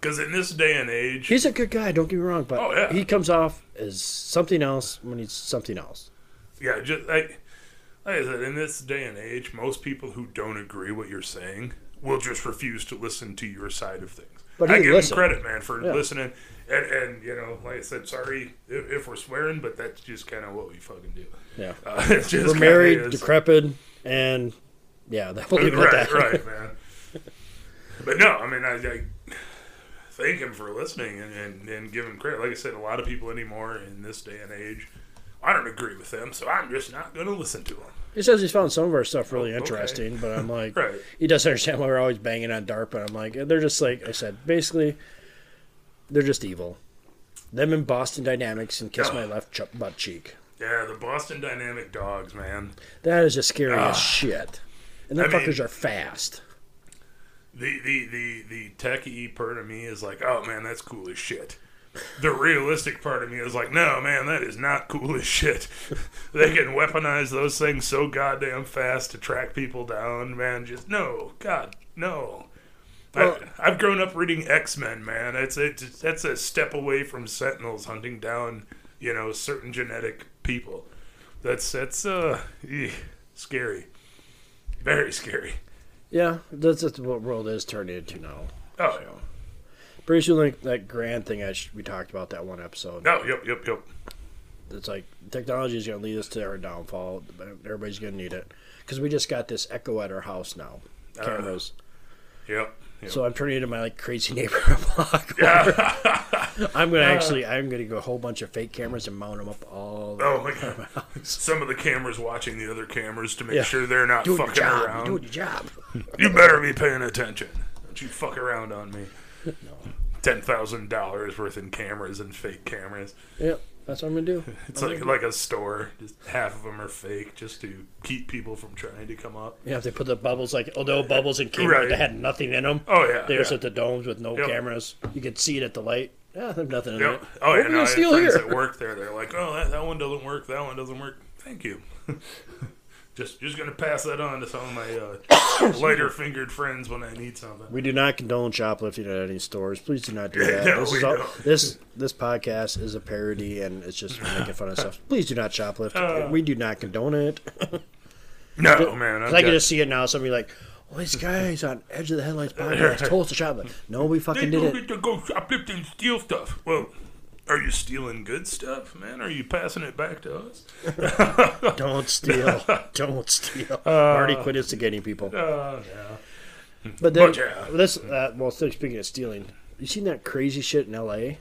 because in this day and age, He's a good guy. Don't get me wrong, but Oh, yeah. he comes off as something else when he's something else. yeah, just like, like I said, in this day and age, most people who don't agree what you're saying will just refuse to listen to your side of things. But I give listened. him credit, man, for Yeah. listening. And, and you know, like I said, sorry if, if we're swearing, but that's just kind of what we fucking do. Yeah, *laughs* Uh, just we're married, is. decrepit, and yeah, *laughs* that will leave right, that. right, man. *laughs* But no, I mean, I, I thank him for listening and, and, and give him credit. Like I said, a lot of people anymore in this day and age, I don't agree with them, so I'm just not going to listen to them. He says he's found some of our stuff really Oh, okay. interesting, but I'm like, Right. he doesn't understand why we're always banging on DARPA. I'm like, they're just like I said, basically, they're just evil. Them and Boston Dynamics and Kiss. My Left ch- Butt Cheek. Yeah, the Boston Dynamic dogs, man. That is just scary Ah. as shit. And them I mean- fuckers are fast. The, the, the, the techie part of me is like, oh man, that's cool as shit. The realistic part of me is like, no, man, that is not cool as shit. *laughs* they can weaponize those things so goddamn fast to track people down, man. Just no, God, no. Well- I, I've grown up reading X Men, man. It's it's that's a step away from Sentinels hunting down, you know, certain genetic people. That's that's uh, eh, scary, very scary. Yeah, that's just what world is turning into now. Oh yeah. Pretty soon, like that grand thing I sh- we talked about that one episode. No, yep, yep, yep. It's like technology is going to lead us to our downfall. Everybody's going to need it because we just got this Echo at our house now, Uh, cameras. Yep. Yep. so I'm turning into my like crazy *laughs* neighbor block. *laughs* I'm gonna uh. actually, I'm gonna go a whole bunch of fake cameras and mount them up all. Oh my god! Some of the cameras watching the other cameras to make Yeah. sure they're not doing your fucking job. around. You're doing your job. *laughs* You better be paying attention. Don't you fuck around on me. Ten thousand dollars worth in cameras and fake cameras. Yep, that's what I'm gonna do. *laughs* It's like like a store. Just half of them are fake, just to keep people from trying to come up. Yeah, if they put the bubbles like no bubbles and cameras Right. that had nothing in them. Oh yeah. They just yeah. at the domes with no Yep. cameras. You could see it at the light. Yeah, there's nothing in Yep. it. Oh What yeah, no, I had friends here? that work there. They're like, oh, that, that one doesn't work. That one doesn't work. Thank you. *laughs* just just gonna pass that on to some of my uh, *coughs* lighter fingered friends when I need something. We do not condone shoplifting at any stores. Please do not do that. No, this we is all, don't. this this podcast is a parody and it's just making fun of stuff. *laughs* Please do not shoplift. Uh. we do not condone it. *laughs* No, man. I've I can just see it now. Somebody like, oh, these guys on Edge of the Headlights *laughs* podcast told us to shoplift. No, we fucking don't did get it. to go shoplift and steal stuff. Well, are you stealing good stuff, man? Are you passing it back to us? *laughs* Don't steal. *laughs* Don't steal. Uh. Marty quit instigating people. Uh, yeah. But then But yeah. this. Uh, well, still speaking of stealing, you seen that crazy shit in L.A.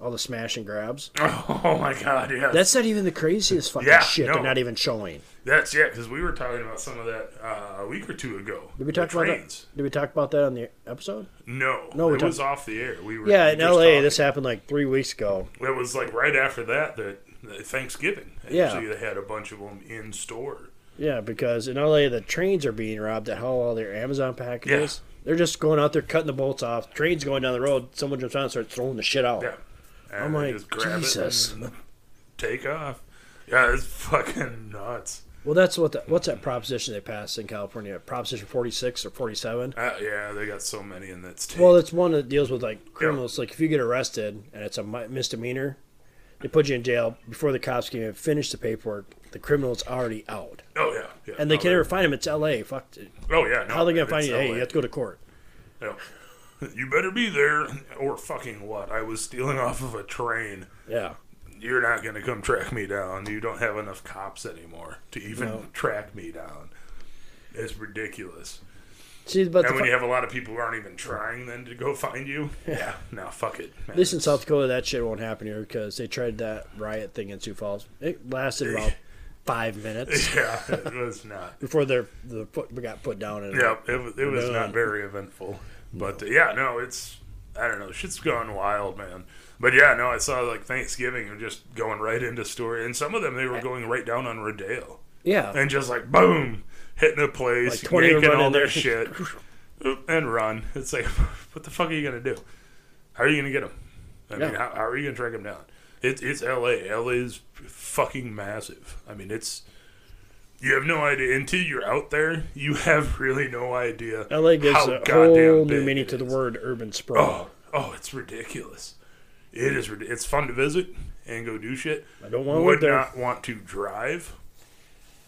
All the smash and grabs. *laughs* Oh my god, yeah. That's not even the craziest fucking Yeah, shit. no. They're not even showing. That's yeah, because we were talking about some of that uh, a week or two ago. Did we talk about trains. that? Did we talk about that on the episode? No, No, we it talked- was off the air. We were Yeah, in L.A. talking. This happened like three weeks ago. It was like right after that that, Thanksgiving. Yeah. They had a bunch of them in store. Yeah, because in LA the trains are being robbed that haul all their Amazon packages. They're just going out there cutting the bolts off. Trains going down the road. Someone jumps on and starts throwing the shit out. Yeah, and I'm like, Jesus. take off. Yeah, it's fucking nuts. Well, that's what the, what's that proposition they passed in California? Proposition 46 or 47? Uh, yeah, they got so many in that state. Well, it's one that deals with like criminals. Like if you get arrested and it's a misdemeanor, they put you in jail before the cops can even finish the paperwork. The criminal's already out, oh yeah, yeah. and they no, can never find him. It's L.A. Fuck. Oh yeah. No, How are they gonna find you? Hey, LA. you have to go to court. Yeah. *laughs* You better be there, or fucking what? I was stealing off of a train. Yeah. You're not gonna come track me down. You don't have enough cops anymore to even No. track me down. It's ridiculous. See, but and when fu- you have a lot of people who aren't even trying then to go find you, *laughs* yeah, no, fuck it. man. At least in South Dakota, that shit won't happen here because they tried that riot thing in Sioux Falls. It lasted about *laughs* five minutes *laughs* Yeah, it was not. before their the foot got put down. And Yeah, it was, it was No. not very eventful. But uh, yeah, no, it's I don't know, shit's gone wild, man. But yeah, no, I saw like Thanksgiving and just going right into story, and some of them they were going right down on Rodeo yeah, and just like boom, hitting a place, Like 20 yanking run all their shit, *laughs* and run. It's like, *laughs* what the fuck are you gonna do? How are you gonna get them? I mean, how, how are you gonna track them down? It's it's L.A. L.A. is fucking massive. I mean, it's you have no idea until you're out there. You have really no idea. LA gives a whole new meaning to the word urban sprawl. Oh, oh, it's ridiculous. It is. It's fun to visit and go do shit. I don't want to would not want to drive,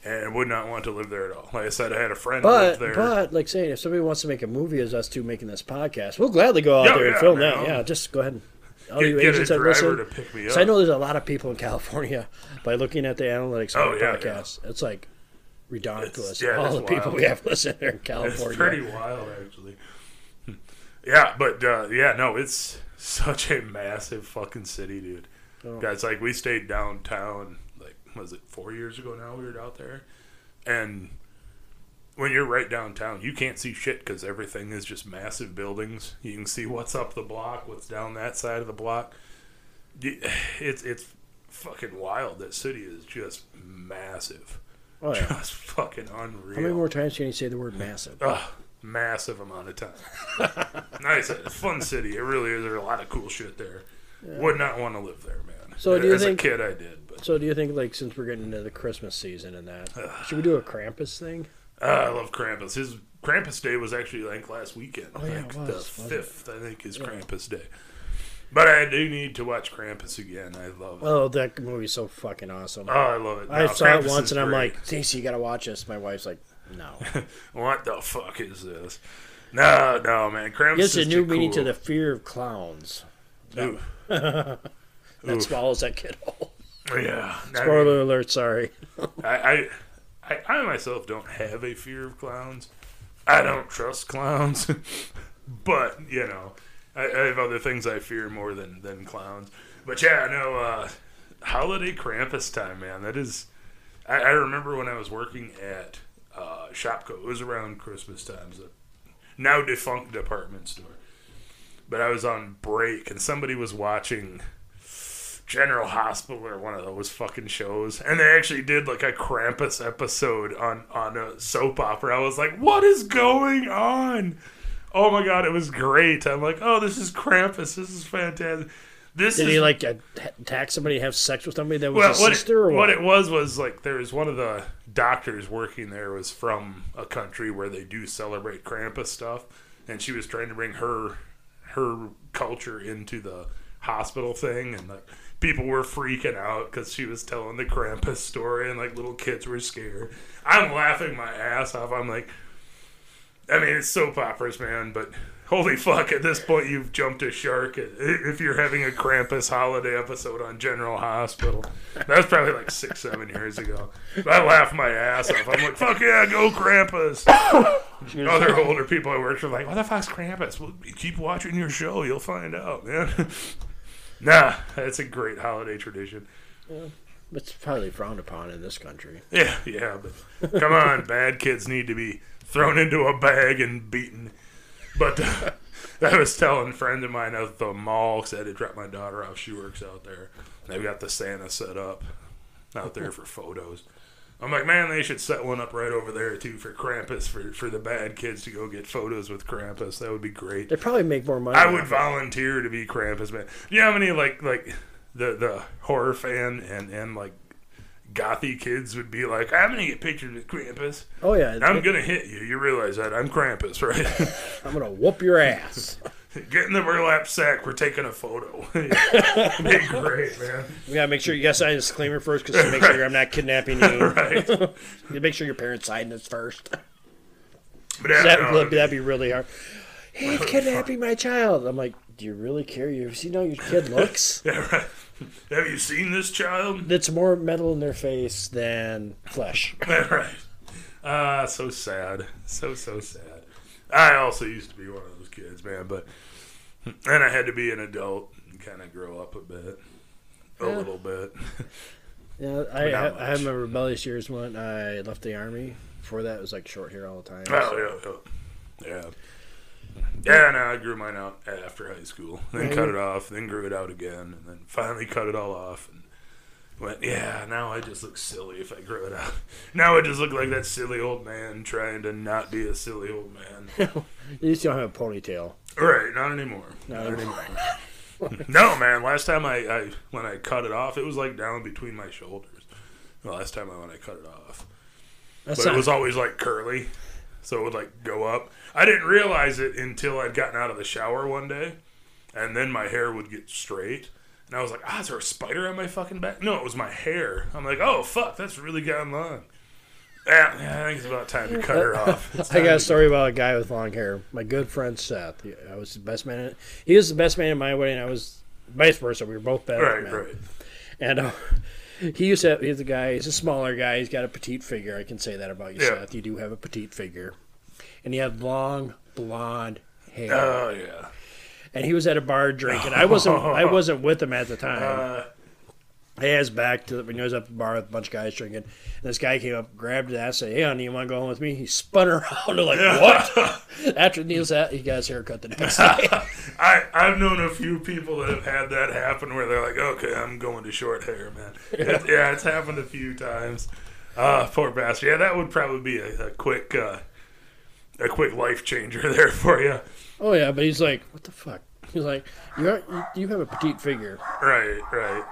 and would not want to live there at all. Like I said, I had a friend But live there. but like saying, if somebody wants to make a movie as us two making this podcast, we'll gladly go out Yeah, there and yeah, film man, that. I'll- Yeah, just go ahead. And, all get, you get a agents that driver listen, to pick me up. So I know there's a lot of people in California *laughs* by looking at the analytics of Oh, our yeah, podcast. It's like ridiculous. Yeah, all the people we have *laughs* listening there in California. It's pretty wild, actually. Yeah, but uh, yeah, no, it's such a massive fucking city, dude. Oh. Guys, like we stayed downtown, like was it four years ago now? We were out there, and when you're right downtown, you can't see shit because everything is just massive buildings. You can see what's up the block, what's down that side of the block. *sighs* It's it's fucking wild. That city is just massive, Oh, yeah. just fucking unreal. How many more times can you say the word massive? Ugh, massive amount of time. *laughs* nice, fun city. It really is. There's a lot of cool shit there. Would not want to live there, man. So do you as think- a kid, I did, but So do you think like since we're getting into the Christmas season and that, should we do a Krampus thing? uh, I love Krampus. His Krampus Day was actually like last weekend. Oh, yeah, like was, the fifth, I think, is Krampus Day. But I do need to watch Krampus again. I love it. Oh, that movie's so fucking awesome. Oh, I love it. I saw Krampus it once and I'm like, Stacey, you gotta watch this. My wife's like, no. *laughs* what the fuck is this? No, no, man. Krampus Gives a new meaning to the fear of clowns. Ooh. *laughs* That Oof. swallows that kid whole. Yeah. I mean, Spoiler alert, sorry. I, I, I, myself don't have a fear of clowns. I don't trust clowns, *laughs* but you know, I, I have other things I fear more than than clowns. But yeah, no, uh, holiday Krampus time, man. That is. I, I remember when I was working at uh, Shopko. It was around Christmas times. A now defunct department store. But I was on break and somebody was watching General Hospital or one of those fucking shows, and they actually did like a Krampus episode on on a soap opera. I was like, "What is going on?" Oh my god, it was great. I'm like, "Oh, this is Krampus. This is fantastic." This Did is he like attack somebody, have sex with somebody that was well, his what sister, or it, what? what it was was like there was one of the doctors working there was from a country where they do celebrate Krampus stuff, and she was trying to bring her her culture into the hospital thing, and like people were freaking out because she was telling the Krampus story, and like little kids were scared. I'm laughing my ass off. I'm like, I mean, it's soap operas, man, but holy fuck, at this point, you've jumped a shark if you're having a Krampus holiday episode on General Hospital. That was probably like six, seven years ago. But I laughed my ass off. I'm like, fuck yeah, go Krampus. Other older people I worked with are like, what the fuck's Krampus? Well, keep watching your show, you'll find out, man. *laughs* nah, that's a great holiday tradition. It's probably frowned upon in this country. Yeah, yeah, but come on, bad kids need to be thrown into a bag and beaten. But uh, *laughs* I was telling a friend of mine at the mall because I had to drop my daughter off. She works out there. They've got the Santa set up out there for photos. I'm like, man, they should set one up right over there too for Krampus for for the bad kids to go get photos with Krampus. That would be great. They probably make more money. I would volunteer to be Krampus, man. Do you know how many like like the the horror fan and and like gothy kids would be like, I'm gonna get pictures with Krampus. Oh yeah, I'm gonna hit you. You realize that I'm Krampus, right? *laughs* I'm gonna whoop your ass. *laughs* get in the burlap sack. We're taking a photo. *laughs* be great, man. We gotta make sure you guys sign a disclaimer first, because to make sure I'm not kidnapping you. Right. You make sure your parents sign this first. But That no, would that'd be really hard. He's kidnapping my child. I'm like, do you really care? You see how your kid looks? *laughs* yeah, right. *laughs* Have you seen this child? It's more metal in their face than flesh. *laughs* right. Ah, so sad. So so sad. I also used to be one of those kids, man, but and I had to be an adult and kind of grow up a bit, a Yeah. little bit. Yeah, I, I, I had my rebellious years when I left the army. Before that, it was like short hair all the time. Oh yeah, yeah, yeah. Yeah, no, I grew mine out after high school. *laughs* Then cut it off. Then grew it out again, and then finally cut it all off. And went, yeah. Now I just look silly if I grow it out. *laughs* Now I just look like that silly old man trying to not be a silly old man. *laughs* You just don't have a ponytail. right, not anymore. Not anymore. No, man. Last time I, I when I cut it off, it was like down between my shoulders. The last time I when I cut it off. That's but not, it was always like curly, so it would like go up. I didn't realize it until I'd gotten out of the shower one day, and then my hair would get straight, and I was like, "Ah, is there a spider on my fucking back?" No, it was my hair. I'm like, "Oh fuck, that's really gotten long." Yeah, I think it's about time to cut her *laughs* off. I got a to- story about a guy with long hair. My good friend Seth. He, I was the best man. In, he was the best man in my wedding. I was vice versa. We were both best Right, men. right. And uh, he used to. He's a guy. He's a smaller guy. He's got a petite figure. I can say that about you, Yeah. Seth. You do have a petite figure, and he had long blonde hair. Oh yeah. and he was at a bar drinking. I wasn't. I wasn't with him at the time. *laughs* Uh, He has back to when he was up at the bar with a bunch of guys drinking. And this guy came up, grabbed his ass, said, "Hey, honey, you want to go home with me?" He spun *laughs* around like, "What?" *laughs* After Neil's hat, he got his hair cut the next day. *laughs* I I've known a few people that have had that happen where they're like, okay, I'm going to short hair, man. It, yeah, it's happened a few times. Ah, poor bastard. Yeah, that would probably be a, a quick uh, a quick life changer there for you. oh yeah, but he's like, "What the fuck?" He's like, you, you have a petite figure." Right, right.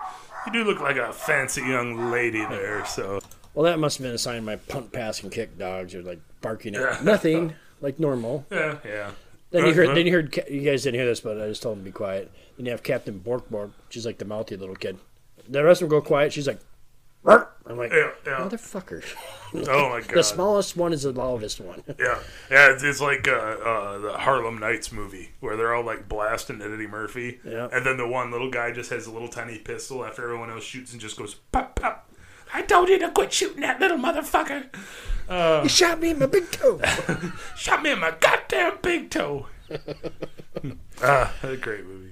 You do look like a fancy young lady there, so Well, that must have been a sign my punt, pass, and kick dogs are like barking Yeah. at nothing, *laughs* like normal. yeah, yeah. Then you heard, uh, then you heard, you guys didn't hear this, but I just told him to be quiet. Then you have Captain Bork Bork. She's like the mouthy little kid. The rest of them go quiet. She's like, "Bark." I'm like, Yeah, yeah. motherfucker. Oh my *laughs* god. The smallest one is the loudest one. *laughs* Yeah, yeah, it's, it's like uh, uh, the Harlem Nights movie where they're all like blasting at Eddie Murphy, Yeah. and then the one little guy just has a little tiny pistol after everyone else shoots and just goes pop pop. I told you to quit shooting that little motherfucker. He shot me in my big toe. *laughs* Shot me in my goddamn big toe. Ah, a great movie.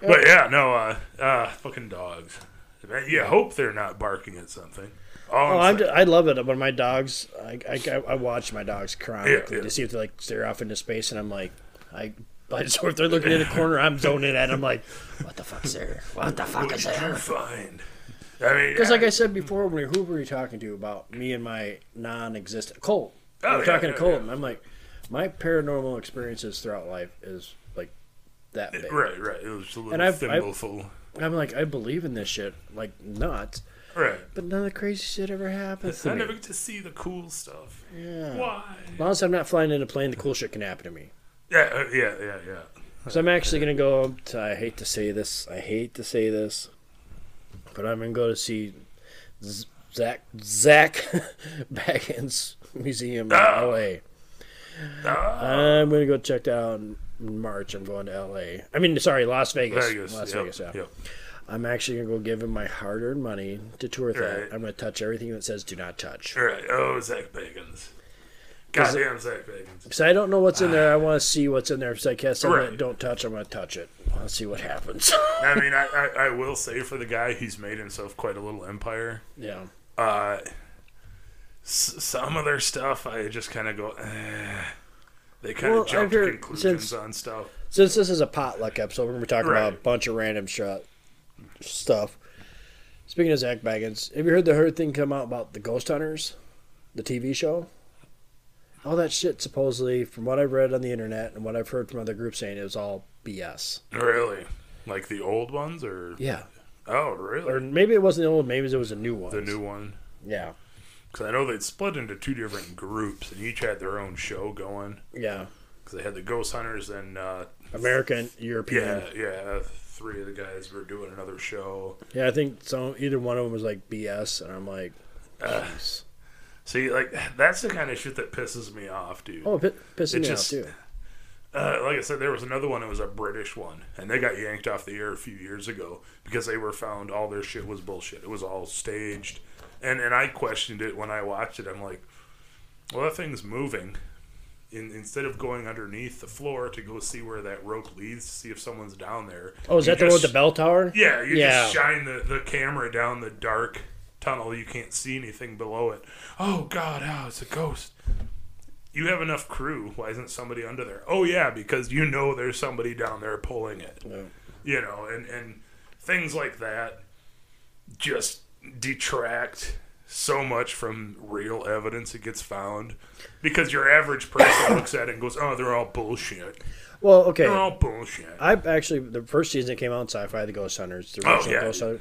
But yeah, no, uh, uh, fucking dogs. You hope they're not barking at something. All Oh, I'm just, I love it when my dogs. I, I, I watch my dogs chronically Yeah, yeah. to see if they like stare off into space, and I'm like, I. I just, *laughs* if they're looking in the corner, I'm zoning at. I'm like, what the fuck's there? What the fuck what is there? find? I mean, Because like I said before, when who were you talking to about me and my non-existent Colt? Oh, we we're yeah, talking to Colt, and I'm like, my paranormal experiences throughout life is like that big. right, right. It was a little And I've- I've- thimbleful. I'm like, I believe in this shit like nuts, Right. but none of the crazy shit ever happens to I me. never get to see the cool stuff. Yeah. Why? As long as I'm not flying in a plane, the cool shit can happen to me. Yeah, uh, yeah, yeah, yeah. So I'm actually gonna go. To, I hate to say this. I hate to say this, but I'm gonna go to see Zak Zak *laughs* Bagans Museum in Ah. L.A. Ah, I'm gonna go check that out in March. I'm going to L.A. I mean, sorry, Las Vegas. Vegas. Las yep, Vegas. Yeah. yep. I'm actually gonna go give him my hard-earned money to tour Right. that. I'm gonna touch everything that says "Do not touch." All right. Oh, Zak Bagans. Goddamn Zak Bagans. Because I don't know what's in there. I want to see what's in there. If I can't Right. don't touch, I'm gonna touch it. I want to see what happens. I mean, *laughs* I, I, I will say for the guy, he's made himself quite a little empire. yeah. Uh, s- some of their stuff, I just kind of go, eh. They kind of Well, jump I've to conclusions since- on stuff. Since this is a potluck episode, we're gonna be talking about a bunch of random shit stuff. Speaking of Zak Bagans, have you heard the heard thing come out about the Ghost Hunters, the TV show? All that shit supposedly, from what I've read on the internet and what I've heard from other groups saying, it was all BS. Really? Like the old ones, or Yeah, oh, really? or maybe it wasn't the old, maybe it was a new one. the new one. Yeah, Because I know they'd split into two different groups, and each had their own show going. yeah. Because they had the Ghost Hunters, and uh, American, European. yeah, yeah, three of the guys were doing another show. Yeah, I think so. Either one of them was like BS, and I'm like, Uh. See, like that's the kind of shit that pisses me off, dude. oh, it it me just- off too. Uh, like I said, there was another one. It was a British one, and they got yanked off the air a few years ago because they were found all their shit was bullshit. It was all staged, and and I questioned it when I watched it. I'm like, well, that thing's moving. In, instead of going underneath the floor to go see where that rope leads, to see if someone's down there. Oh, is that the one with the bell tower? Yeah, you Yeah. just shine the, the camera down the dark tunnel. You can't see anything below it. Oh God, oh, it's a ghost. You have enough crew. Why isn't somebody under there? Oh yeah, because you know there's somebody down there pulling it. Yeah. You know, and and things like that just detract so much from real evidence that gets found because your average person looks at it and goes, "Oh, they're all bullshit. Well, okay. They're all bullshit." I actually the first season that came out in Sci-Fi, the Ghost Hunters, the Oh, original yeah. Ghost Hunters.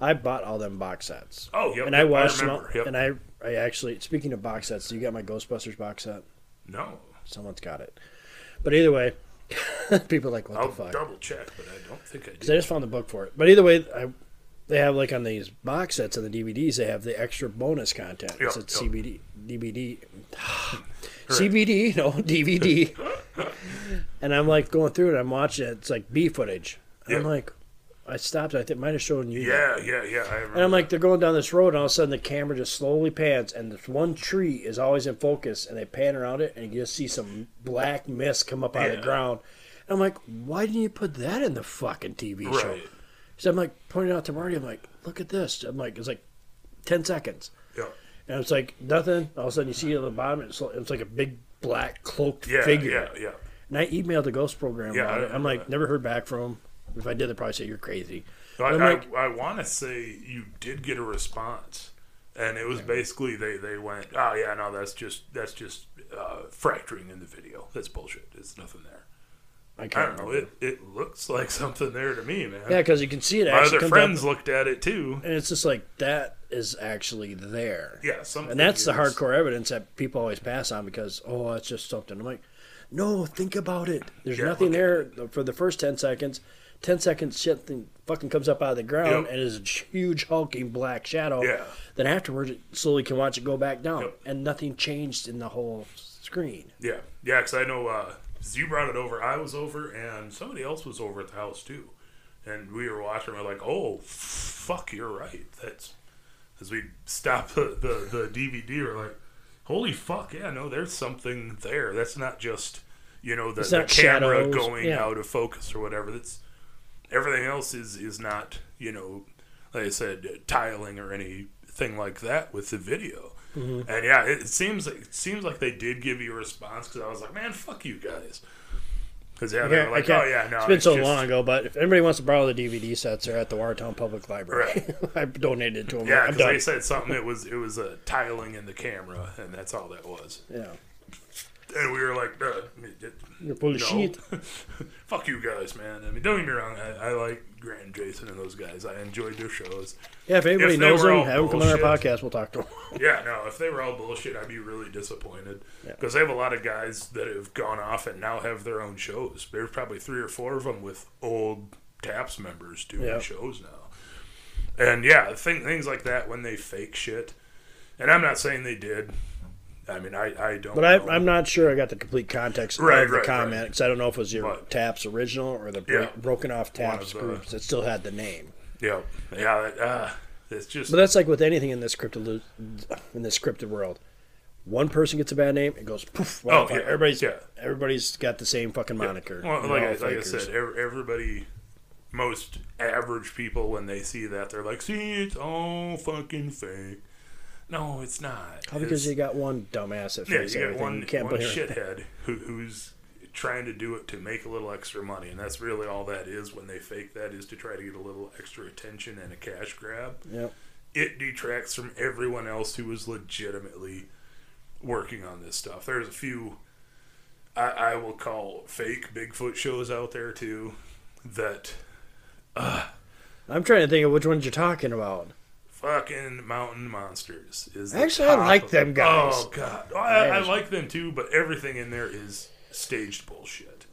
I bought all them box sets. Oh, yep, and yep, I watched them. All, yep. And I, I actually, speaking of box sets, you got my Ghostbusters box set. no, Someone's got it. But either way, *laughs* people are like, what I'll the fuck? double check, but I don't think I Because I just found the book for it. But either way, I, they have like on these box sets and the DVDs, they have the extra bonus content. Yep, It's yep. CBD, DVD, CBD, no DVD. and I'm like going through it. I'm watching it. It's like B footage. And I'm like, I stopped. I think might have shown you. Yeah, yeah, yeah. I remember. And I'm like, they're going down this road, and all of a sudden the camera just slowly pans, and this one tree is always in focus, and they pan around it, and you just see some black mist come up out of the ground. And I'm like, why didn't you put that in the fucking TV show? So I'm like pointing out to Marty, I'm like, look at this. I'm like, it's like 10 seconds. Yeah, And it's like nothing. All of a sudden you see it on the bottom, it's, it's like a big black cloaked yeah, figure. yeah, yeah. And I emailed the ghost program Yeah, about it. I'm like, that. never heard back from them. If I did, they'd probably say you're crazy. I, I'm I, like- I want to say you did get a response, and it was basically they, they went, oh yeah, no, that's just that's just uh, fracturing in the video. That's bullshit. It's nothing there. I I can't don't know. It it looks like *laughs* something there to me, man. Yeah, because you can see it My actually other comes friends up, looked at it too. and it's just like that is actually there. Yeah, something. And that's the is- hardcore evidence that people always pass on because oh, it's just something. I'm like, no, think about it. There's Yeah, nothing there for the first ten seconds. Ten seconds, shit thing fucking comes up out of the ground Yep. and is a huge hulking black shadow. Yeah. Then afterwards, it slowly can watch it go back down, Yep. and nothing changed in the whole screen. Yeah, yeah, because I know uh, you brought it over. I was over, and somebody else was over at the house too, and we were watching. We're like, "Oh, fuck, you're right." That's as we stop the, the the DVD. We're like, "Holy fuck, yeah, no, there's something there. That's not just you know the, the camera shadows, going yeah. out of focus or whatever. That's everything else is is not you know, like I said, tiling or anything like that with the video." Mm-hmm. And yeah, it seems like it seems like they did give you a response because I was like, man, fuck you guys. Because yeah, they were like, oh yeah, no, it's been so just- long ago. But if anybody wants to borrow the DVD sets, they're at the Watertown Public Library. *laughs* I donated to them. Yeah, because they said something. It was it was a tiling in the camera, and that's all that was. yeah, And we were like, uh, it- you're full of no. shit. *laughs* fuck you guys, man. I mean, don't get me wrong. I, I like Grant and Jason and those guys. I enjoyed their shows. Yeah, if anybody If knows them, have them come on our podcast. We'll talk to them. *laughs* Yeah, no, if they were all bullshit, I'd be really disappointed. Yeah. Because they have a lot of guys that have gone off and now have their own shows. There's probably three or four of them with old TAPS members doing Yeah. shows now. And yeah, thing, things like that when they fake shit. And I'm not saying they did. I mean, I, I don't But I. I'm not sure I got the complete context Right, of the right, comment right. because I don't know if it was your But- Taps original or the Yeah. broken off Taps of the- groups that still had the name. Yeah, yeah, uh, it's just. But that's like with anything in this scripted in this scripted world. One person gets a bad name, it goes poof. Oh, yeah, everybody's yeah. every's got the same fucking moniker. Well, like, I, like I said, everybody, most average people, when they see that, they're like, "See, it's all fucking fake." No, it's not. All because you got one dumbass that yeah, you got everything. one, you can't one blame shithead who, who's trying to do it to make a little extra money, and that's really all that is. When they fake that, is to try to get a little extra attention and a cash grab. Yep. It detracts from everyone else who is legitimately working on this stuff. There's a few I, I will call fake Bigfoot shows out there too that uh, I'm trying to think of which ones you're talking about. Fucking mountain monsters is Actually, I like them guys. Oh god, Oh, I, I like them too, but everything in there is staged bullshit.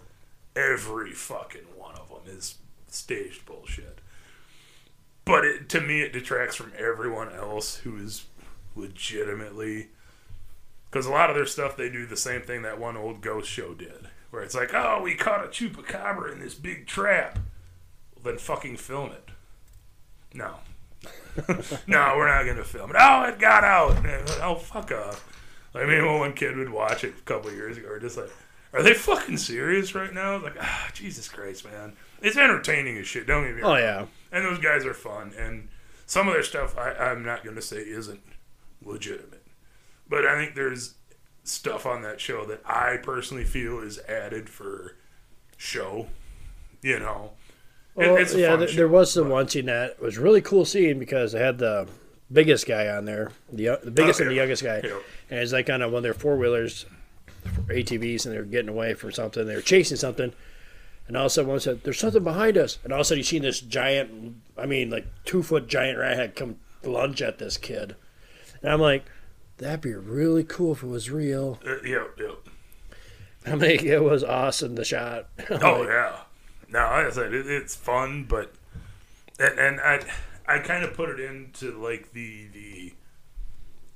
Every fucking one of them is staged bullshit. But it, to me, it detracts from everyone else who is legitimately. Because a lot of their stuff, they do the same thing that one old ghost show did, where it's like, "Oh, we caught a chupacabra in this big trap." Well, then fucking film it. No, *laughs* no, we're not gonna film it. Oh, it got out. *laughs* Oh, fuck off. I mean, when one kid would watch it a couple years ago, we're just like, are they fucking serious right now? Like, ah, Jesus Christ, man. It's entertaining as shit. Don't get me wrong. Oh yeah, And those guys are fun. And some of their stuff I, I'm not going to say isn't legitimate, but I think there's stuff on that show that I personally feel is added for show. You know, Well, yeah, there, there was the one scene that was really cool scene because they had the biggest guy on there, the, the biggest Oh, and the youngest guy, Yeah. and it's like on a, one of their four wheelers, ATVs, and they're getting away from something. They're chasing something, and all of a sudden one said, "There's something behind us," and all of a sudden you see this giant, I mean, like two foot giant rat head come lunge at this kid, and I'm like, that'd be really cool if it was real. Uh, yeah, yeah. I mean, it was awesome the shot. *laughs* Oh yeah. No, like I said, it, it's fun, but and, and I I kind of put it into like the the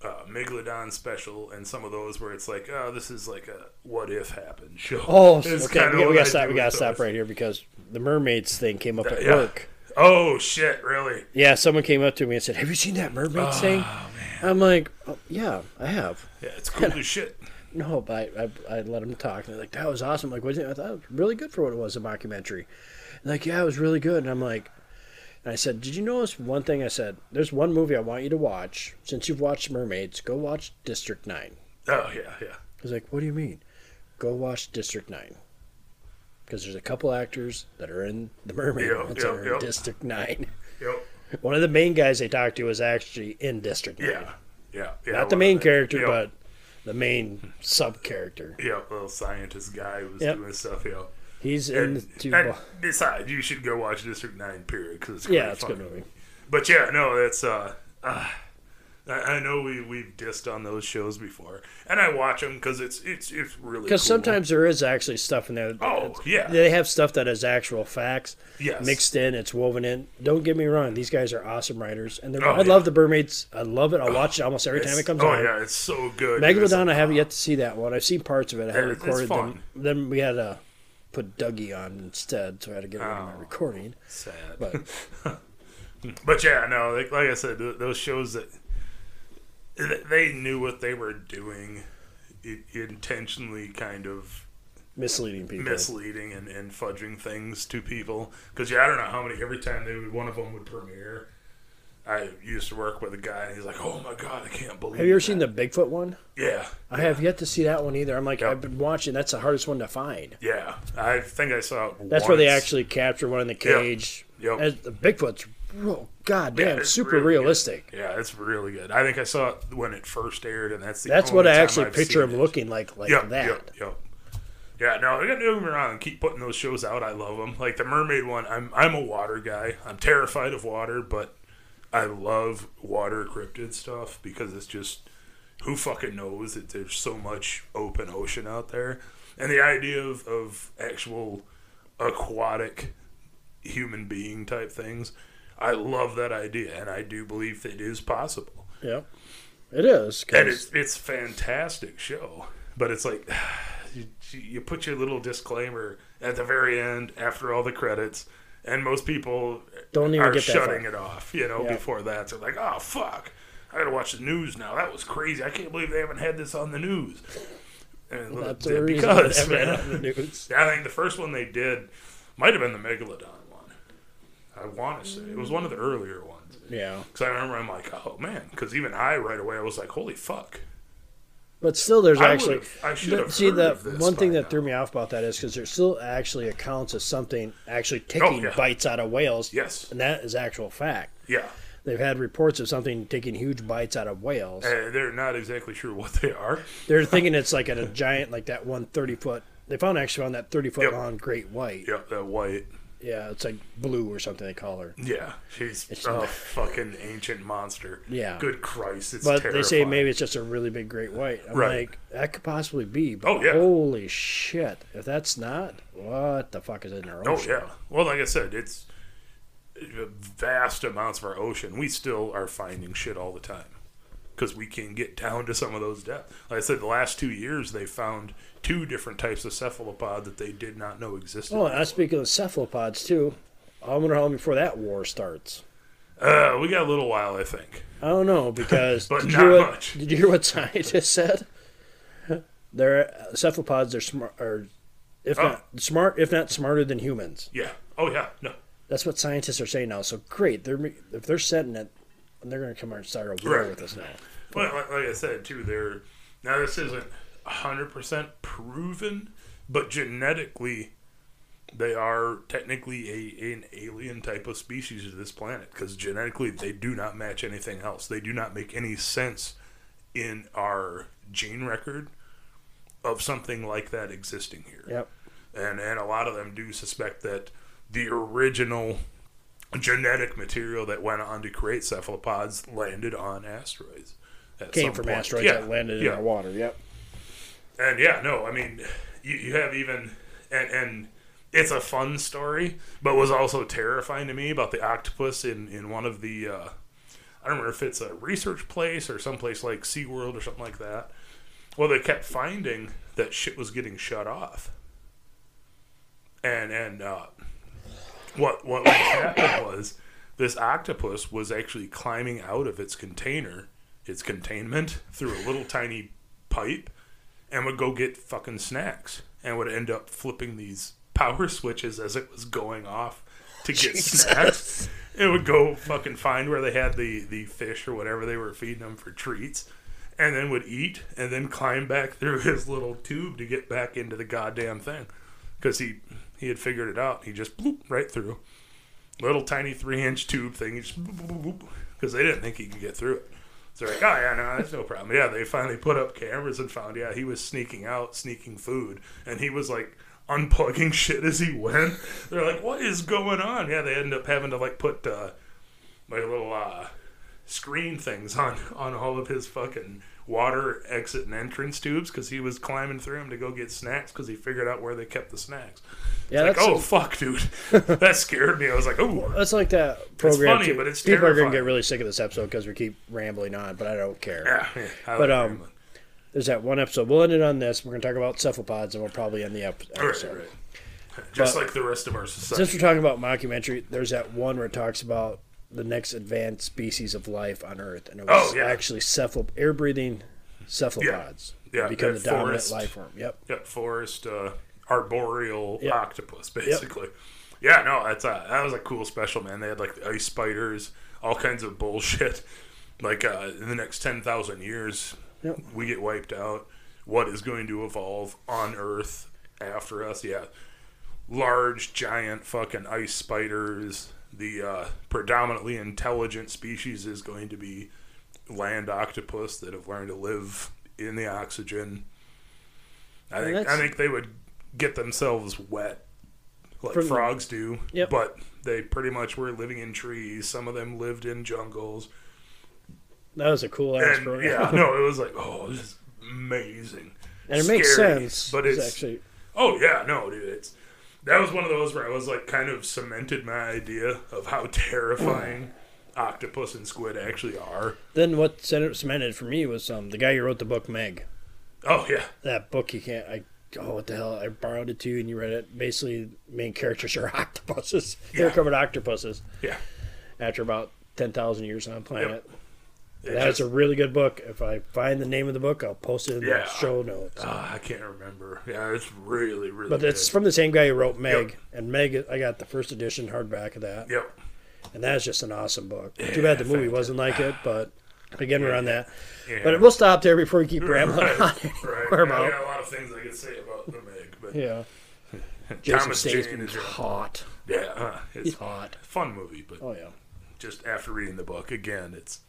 uh, Megalodon special and some of those where it's like, oh, this is like a what if happened show. *laughs* Oh, It's okay. We, we gotta stop. We gotta stop right here because the mermaids thing came up at Yeah. work. Oh shit! Really? Yeah, someone came up to me and said, "Have you seen that mermaid thing?" I'm like, oh, "Yeah, I have." Yeah, it's cool as shit. No, but I, I, I let them talk. And they're like, "That was awesome." I'm like, "Was it?" I thought it was really good for what it was, a mockumentary. And like, yeah, it was really good. And I'm like, and I said, "Did you notice one thing?" I said, "There's one movie I want you to watch. Since you've watched Mermaids, go watch District 9. Oh yeah, yeah. He's like, "What do you mean?" Go watch District Nine. Because there's a couple actors that are in the Mermaid Yep, yep, that are in yep. District Nine. Yep. *laughs* One of the main guys they talked to was actually in District Nine. Yeah. Yeah. yeah Not the main character, yep. but the main sub character. yeah, little scientist guy who was Yep. doing stuff. Yeah. He's in And, the two. and besides, you should go watch District Nine. Period. Because it's yeah, it's a good movie. But yeah, no, that's uh, uh I, I know we we've dissed on those shows before, and I watch them because it's it's it's really Because cool. sometimes there is actually stuff in there. Oh yeah, They have stuff that is actual facts yes, mixed in. It's woven in. Don't get me wrong; these guys are awesome writers, and they're, Oh, I yeah. love the Mermaids. I love it. I'll watch it almost every time it comes oh on. yeah, it's so good. Megalodon, I haven't uh, yet to see that one. I've seen parts of it. I haven't it's recorded them. Then we had to put Dougie on instead, so I had to get rid of my Oh. recording. sad. But *laughs* But yeah, no, like, like I said, th- those shows that th- they knew what they were doing, it, intentionally kind of misleading people. misleading and, and fudging things to people. Because yeah, I don't know how many. Every time they would, one of them would premiere. I used to work with a guy, and he's like, "Oh my god, I can't believe." have you ever that." seen the Bigfoot one? Yeah, I have yet to see that one either. I'm like, Yep. I've been watching. That's the hardest one to find. yeah. I think I saw. It That's where they actually capture one in the cage. Yep. As the Bigfoot's, oh, god damn, it's super really good. realistic. Yeah, it's really good. I think I saw it when it first aired, and that's the. That's what I actually I've picture him it. looking like, like Yep, that. Yep, yep. Yeah, no, don't get me wrong. Keep putting those shows out. I love them. Like the Mermaid one. I'm I'm a water guy. I'm terrified of water, but I love water cryptid stuff because it's just who fucking knows that there's so much open ocean out there, and the idea of of actual aquatic human being type things. I love that idea, and I do believe it is possible. Yep. it is, And it's it's fantastic show, but it's like *sighs* you, you put your little disclaimer at the very end after all the credits, and most people Don't even are get that shutting it off. You know, Yeah. before that, they're like, "Oh fuck, I gotta watch the news now. That was crazy. I can't believe they haven't had this on the news." And That's yeah, the reason because man, had it on the news. I think the first one they did might have been the Megalodon. I want to say it was one of the earlier ones. Yeah. Because I remember I'm like, oh man. Because even I right away I was like, holy fuck. But still, there's I actually. I should have see, the one thing that threw me off about that is because there's still actually accounts of something actually taking Oh, yeah. bites out of whales. Yes. And that is actual fact. Yeah. They've had reports of something taking huge bites out of whales. Uh, they're not exactly sure what they are. *laughs* They're thinking it's like a *laughs* giant, like that one 30 foot. They found actually found that 30 foot Yep. long great white. Yeah, that white. Yeah, it's like blue or something they call her. Yeah, she's It's- a fucking ancient monster. Yeah. Good Christ, it's But terrifying. they say maybe it's just a really big great white. I'm Right. like, that could possibly be. But Oh, yeah. holy shit. If that's not, what the fuck is in our Oh ocean? yeah. Well, like I said, it's uh, vast amounts of our ocean. We still are finding shit all the time because we can get down to some of those depths. Like I said, the last two years they found two different types of cephalopod that they did not know existed. Oh, I'm speaking of cephalopods too. I wonder how long before that war starts. Uh, we got a little while, I think. I don't know because *laughs* But did, you not hear what, much. did you hear what *laughs* scientists said? They're cephalopods are smart, or if Oh. not smart, if not smarter than humans. Yeah. Oh yeah. No. That's what scientists are saying now. So great, they're if they're setting it they're going to come out and start a war Right. with us now. Well, like, like I said too, they're now this isn't hundred percent proven, but genetically, they are technically a an alien type of species to this planet because genetically they do not match anything else. They do not make any sense in our gene record of something like that existing here Yep. and and a lot of them do suspect that the original genetic material that went on to create cephalopods landed on asteroids. Came from point. asteroids Yeah, that landed in our water. Yep. And yeah, no, I mean, you, you have even and and it's a fun story, but was also terrifying to me about the octopus in in one of the. Uh, I don't remember if it's a research place or someplace like SeaWorld or something like that. Well, they kept finding that shit was getting shut off. And and uh, what what happened was this octopus was actually climbing out of its container, its containment, through a little tiny pipe, and would go get fucking snacks, and would end up flipping these power *laughs* switches as it was going off to get snacks. It would go fucking find where they had the the fish or whatever they were feeding them for treats, and then would eat, and then climb back through *laughs* his little tube to get back into the goddamn thing, because he he had figured it out. He just bloop right through little tiny three inch tube thing. Because they didn't think he could get through it. So they're like, oh yeah, no, that's no problem. Yeah, they finally put up cameras and found, yeah, he was sneaking out, sneaking food, and he was like unplugging *laughs* shit as he went. They're like, what is going on? Yeah, they end up having to like put uh, like little uh, screen things on on all of his fucking water exit and entrance tubes because he was climbing through them to go get snacks because he figured out where they kept the snacks. Yeah, Like, that's oh fuck, dude, *laughs* that scared me. I was like, oh, that's like that program. funny, too. but it's people are going to get really sick of this episode because we keep rambling on, but I don't care. yeah. yeah But, like um, Gremlin. There's that one episode. We'll end it on this. We're going to talk about cephalopods, and we'll probably end the Right, episode. right. Just But- like the rest of our society. Since we're talking about mockumentary, there's that one where it talks about the next advanced species of life on Earth, and it was Oh, yeah. actually cephalop- air-breathing cephalopods. Yeah, become that the dominant forest. life form. Yep. yeah, forest uh, arboreal Yep. octopus, basically. Yeah, no, that's a, that was a cool special, man. They had like the ice spiders, all kinds of bullshit. *laughs* Like uh, in the next ten thousand years, Yep. we get wiped out. What is going to evolve on Earth after us? Yeah, large, giant, fucking ice spiders. The uh, predominantly intelligent species is going to be land octopus that have learned to live in the oxygen. I And think I think they would get themselves wet like From- frogs do. Yep. But they pretty much were living in trees. Some of them lived in jungles. That was a cool ass And yeah, *laughs* no, it was like, oh, this is amazing. and it makes sense. but it's, it's actually Oh yeah, no, dude, it's that was one of those where I was like kind of cemented my idea of how terrifying octopus and squid actually are. then what cemented for me was um the guy who wrote the book Meg. Oh yeah, That book you can't. I oh what the hell? I borrowed it too, and you read it. Basically, main characters are *laughs* octopuses. They're Yeah. covered octopuses. yeah. After about ten thousand years on planet. It That's a really good book. If I find the name of the book, I'll post it in Yeah. the show notes. Ah, I can't remember. Yeah, it's really, really. but it's good. from the same guy who wrote Meg, Yep. and Meg. I got the first edition hardback of that, Yep. and that's just an awesome book. Too bad the movie wasn't like it, but again, we're on that. Yeah. But we'll stop there before we keep *laughs* rambling right, on. right. We're I got a lot of things I could say about the Meg, but Yeah, *laughs* Jason Thomas Jane is hot. yeah, uh, *laughs* it's hot. fun movie. But Oh yeah. just after reading the book again, it's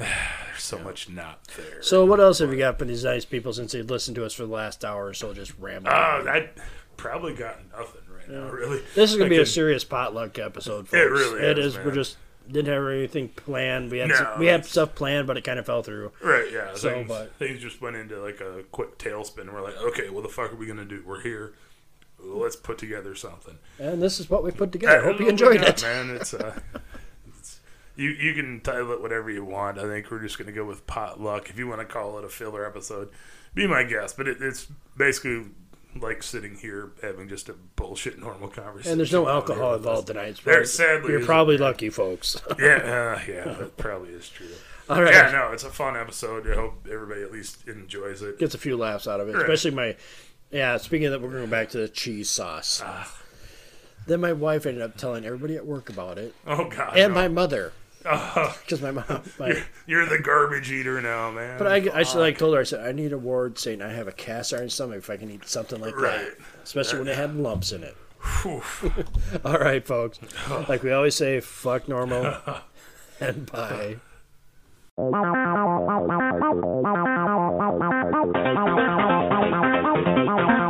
*sighs* there's so much not there. So what else have you got for these nice people since they listened to us for the last hour or so, just rambling? Uh, I probably got nothing right now. Really, this is gonna I be a serious potluck episode. Folks. It really It is, is. We're just didn't have anything planned. We had No, some- we had stuff planned, but it kind of fell through. Right, yeah. So, things, but- things just went into like a quick tailspin. And we're like, okay, what the fuck are we gonna do? We're here. Let's put together something. And this is what we put together. I Hope you don't know what enjoyed it. man. It's uh, it's, *laughs* you you can title it whatever you want. I think we're just gonna go with potluck. If you want to call it a filler episode, be my guest. But it, it's basically like sitting here having just a bullshit normal conversation. And there's no alcohol involved tonight. It's There probably- sadly you're probably lucky, folks. *laughs* Yeah, uh, yeah, that probably is true. *laughs* All right. Yeah, no, it's a fun episode. I hope everybody at least enjoys it. Gets a few laughs out of it, Right. especially my. Yeah, speaking of that, we're going back to the cheese sauce. Ah. Then my wife ended up telling everybody at work about it, Oh God, and no. my mother. *laughs* because my mom. *laughs* My, You're the garbage eater now, man. but I, I should like told her I said I need a ward saying I have a cast iron stomach if I can eat something like Right. that, especially when it had lumps in it. *laughs* All right, folks. Like we always say, fuck normal and bye. Thank you.